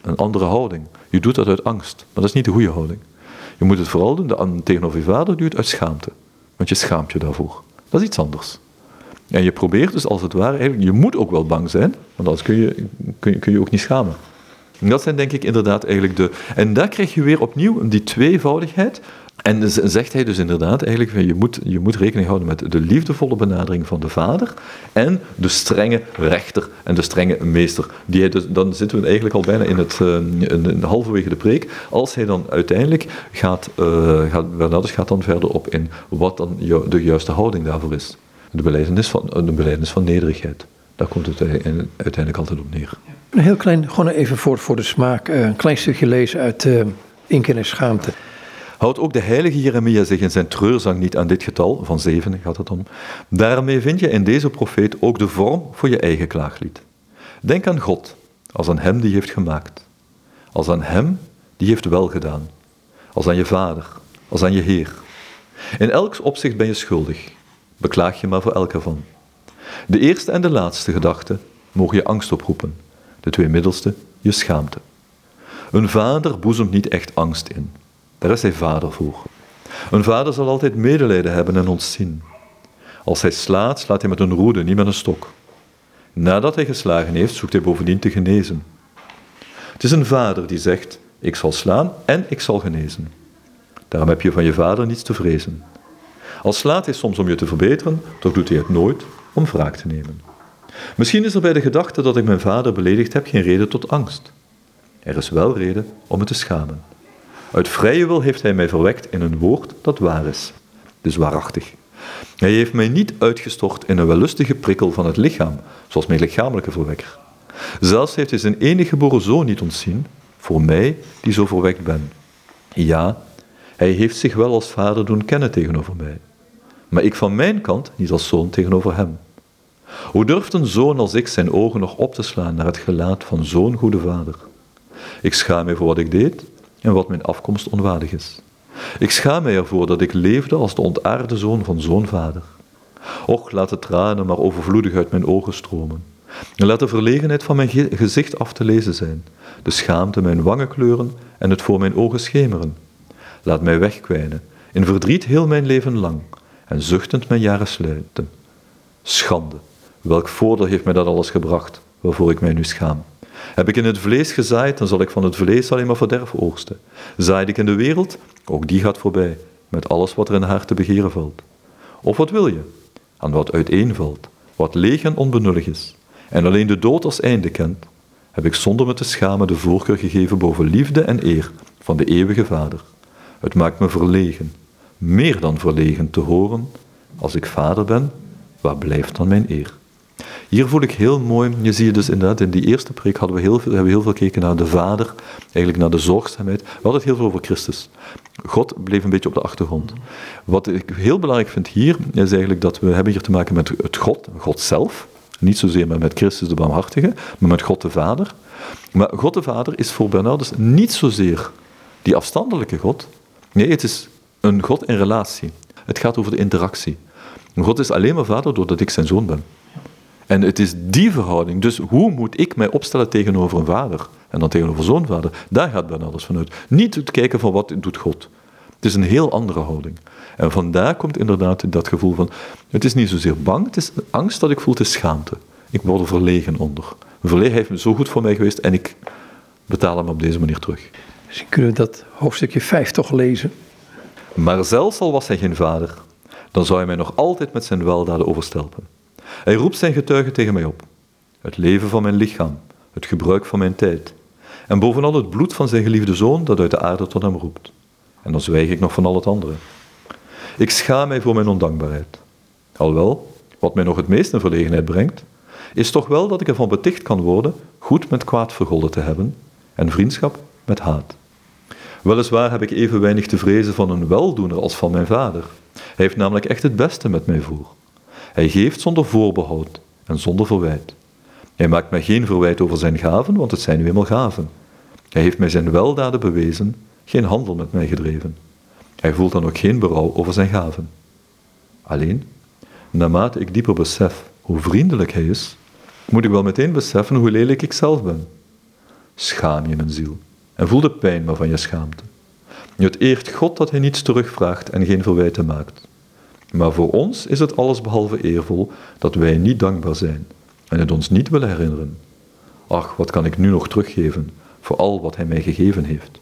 een andere houding. Je doet dat uit angst, maar dat is niet de goede houding. Je moet het vooral doen tegenover je vader, doe het uit schaamte. Want je schaamt je daarvoor. Dat is iets anders. En je probeert dus als het ware, je moet ook wel bang zijn, want anders kun je, kun je, kun je ook niet schamen. Dat zijn denk ik inderdaad eigenlijk de... En daar krijg je weer opnieuw die tweevoudigheid. En zegt hij dus inderdaad eigenlijk, je moet, je moet rekening houden met de liefdevolle benadering van de vader en de strenge rechter en de strenge meester. Die dus, dan zitten we eigenlijk al bijna in het in, halverwege de preek. Als hij dan uiteindelijk gaat, uh, gaat, gaat dan verder op in wat dan de juiste houding daarvoor is. De beleidenis van, de beleidenis van nederigheid. Daar komt het uiteindelijk altijd op neer. Een heel klein, gewoon even voor, voor de smaak, eh, een klein stukje lezen uit uh, Inken en Schaamte. Houdt ook de heilige Jeremia zich in zijn treurzang niet aan dit getal, van zeven gaat het om. Daarmee vind je in deze profeet ook de vorm voor je eigen klaaglied. Denk aan God, als aan Hem die heeft gemaakt. Als aan Hem die heeft wel gedaan. Als aan je vader, als aan je Heer. In elk opzicht ben je schuldig. Beklaag je maar voor elk ervan. De eerste en de laatste gedachte mogen je angst oproepen. De twee middelste je schaamte. Een vader boezemt niet echt angst in. Daar is hij vader voor. Een vader zal altijd medelijden hebben en ons zien. Als hij slaat, slaat hij met een roede, niet met een stok. Nadat hij geslagen heeft, zoekt hij bovendien te genezen. Het is een vader die zegt: Ik zal slaan en ik zal genezen. Daarom heb je van je vader niets te vrezen. Al slaat hij soms om je te verbeteren, toch doet hij het nooit om wraak te nemen. Misschien is er bij de gedachte dat ik mijn vader beledigd heb geen reden tot angst. Er is wel reden om me te schamen. Uit vrije wil heeft hij mij verwekt in een woord dat waar is, dus waarachtig. Hij heeft mij niet uitgestort in een wellustige prikkel van het lichaam, zoals mijn lichamelijke verwekker. Zelfs heeft hij zijn enige geboren zoon niet ontzien, voor mij die zo verwekt ben. Ja, hij heeft zich wel als vader doen kennen tegenover mij, maar ik van mijn kant niet als zoon tegenover hem. Hoe durft een zoon als ik zijn ogen nog op te slaan naar het gelaat van zo'n goede vader? Ik schaam mij voor wat ik deed en wat mijn afkomst onwaardig is. Ik schaam mij ervoor dat ik leefde als de ontaarde zoon van zo'n vader. Och, laat de tranen maar overvloedig uit mijn ogen stromen. En laat de verlegenheid van mijn gezicht af te lezen zijn, de schaamte mijn wangen kleuren en het voor mijn ogen schemeren. Laat mij wegkwijnen, in verdriet heel mijn leven lang, en zuchtend mijn jaren sluiten. Schande, welk voordeel heeft mij dat alles gebracht, waarvoor ik mij nu schaam? Heb ik in het vlees gezaaid, dan zal ik van het vlees alleen maar verderf oogsten. Zaaide ik in de wereld, ook die gaat voorbij, met alles wat er in haar te begeren valt. Of wat wil je? Aan wat uiteenvalt, wat leeg en onbenullig is, en alleen de dood als einde kent, heb ik zonder me te schamen de voorkeur gegeven boven liefde en eer van de eeuwige Vader. Het maakt me verlegen, meer dan verlegen te horen, als ik vader ben, waar blijft dan mijn eer? Hier voel ik heel mooi, je ziet dus inderdaad, in die eerste preek hadden we heel veel, hebben we heel veel gekeken naar de Vader, eigenlijk naar de zorgzaamheid. We hadden het heel veel over Christus. God bleef een beetje op de achtergrond. Wat ik heel belangrijk vind hier, is eigenlijk dat we hebben hier te maken met het God, God zelf, Niet zozeer met Christus de Barmhartige, maar met God de Vader. Maar God de Vader is voor Bernardus niet zozeer die afstandelijke God. Nee, het is een God in relatie. Het gaat over de interactie. God is alleen maar vader doordat ik zijn zoon ben. En het is die verhouding. Dus hoe moet ik mij opstellen tegenover een vader? En dan tegenover zo'n vader? Daar gaat Bernardus vanuit. Niet te kijken van wat doet God. Het is een heel andere houding. En vandaar komt inderdaad dat gevoel van, het is niet zozeer bang, het is angst dat ik voel, het is schaamte. Ik word er verlegen onder. Verlegen heeft me zo goed voor mij geweest en ik betaal hem op deze manier terug. Dus kunnen we dat hoofdstukje 5 toch lezen? Maar zelfs al was hij geen vader, dan zou hij mij nog altijd met zijn weldaden overstelpen. Hij roept zijn getuigen tegen mij op. Het leven van mijn lichaam, het gebruik van mijn tijd. En bovenal het bloed van zijn geliefde zoon dat uit de aarde tot hem roept. En dan zwijg ik nog van al het andere. Ik schaam mij voor mijn ondankbaarheid. Alwel, wat mij nog het meest in verlegenheid brengt, is toch wel dat ik ervan beticht kan worden goed met kwaad vergolden te hebben en vriendschap met haat. Weliswaar heb ik even weinig te vrezen van een weldoener als van mijn vader. Hij heeft namelijk echt het beste met mij voor. Hij geeft zonder voorbehoud en zonder verwijt. Hij maakt mij geen verwijt over zijn gaven, want het zijn nu eenmaal gaven. Hij heeft mij zijn weldaden bewezen, geen handel met mij gedreven. Hij voelt dan ook geen berouw over zijn gaven. Alleen, naarmate ik dieper besef hoe vriendelijk hij is, moet ik wel meteen beseffen hoe lelijk ik zelf ben. Schaam je mijn ziel en voel de pijn maar van je schaamte. Het eert God dat hij niets terugvraagt en geen verwijten maakt. Maar voor ons is het allesbehalve eervol dat wij niet dankbaar zijn en het ons niet willen herinneren. Ach, wat kan ik nu nog teruggeven voor al wat hij mij gegeven heeft?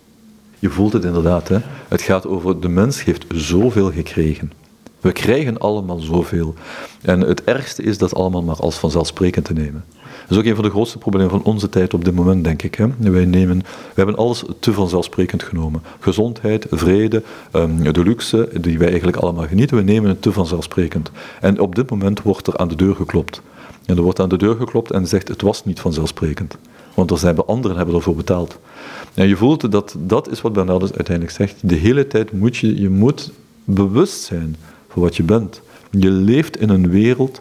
Je voelt het inderdaad, hè? Het gaat over de mens heeft zoveel gekregen. We krijgen allemaal zoveel. En het ergste is dat allemaal maar als vanzelfsprekend te nemen. Dat is ook een van de grootste problemen van onze tijd op dit moment, denk ik. Hè? Wij, nemen, wij hebben alles te vanzelfsprekend genomen. Gezondheid, vrede, ehm, de luxe, die wij eigenlijk allemaal genieten, we nemen het te vanzelfsprekend. En op dit moment wordt er aan de deur geklopt. En er wordt aan de deur geklopt en zegt, het was niet vanzelfsprekend. Want er zijn anderen hebben ervoor betaald. En je voelt dat dat is wat Bernardus uiteindelijk zegt. De hele tijd moet je, je moet bewust zijn voor wat je bent. Je leeft in een wereld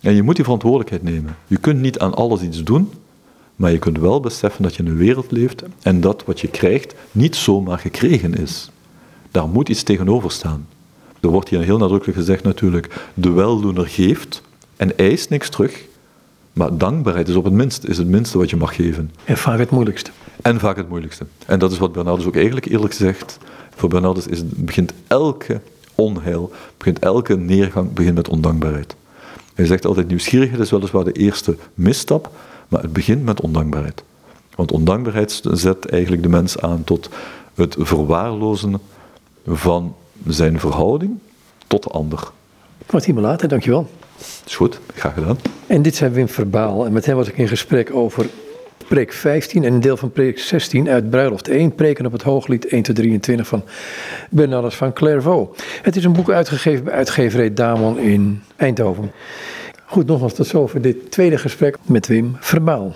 en je moet die verantwoordelijkheid nemen. Je kunt niet aan alles iets doen, maar je kunt wel beseffen dat je in een wereld leeft en dat wat je krijgt niet zomaar gekregen is. Daar moet iets tegenover staan. Er wordt hier heel nadrukkelijk gezegd natuurlijk, de weldoener geeft en eist niks terug, maar dankbaarheid is op het minst, is het minste wat je mag geven. En vaak het moeilijkste. En vaak het moeilijkste. En dat is wat Bernardus ook eigenlijk eerlijk zegt. Voor Bernardus is, begint elke onheil, begint elke neergang begint met ondankbaarheid. Hij zegt altijd, nieuwsgierigheid is weliswaar de eerste misstap, maar het begint met ondankbaarheid. Want ondankbaarheid zet eigenlijk de mens aan tot het verwaarlozen van zijn verhouding tot de ander. Martien later, dankjewel. Is goed, graag gedaan. En dit zijn Wim Verbaal. En met hem was ik in gesprek over preek 15 en een deel van preek 16 uit Bruiloft 1, preken op het hooglied 1 tot 23 van Bernardus van Clairvaux. Het is een boek uitgegeven bij uitgeverij Damon in Eindhoven. Goed, nogmaals tot zover dit tweede gesprek met Wim Verbaal.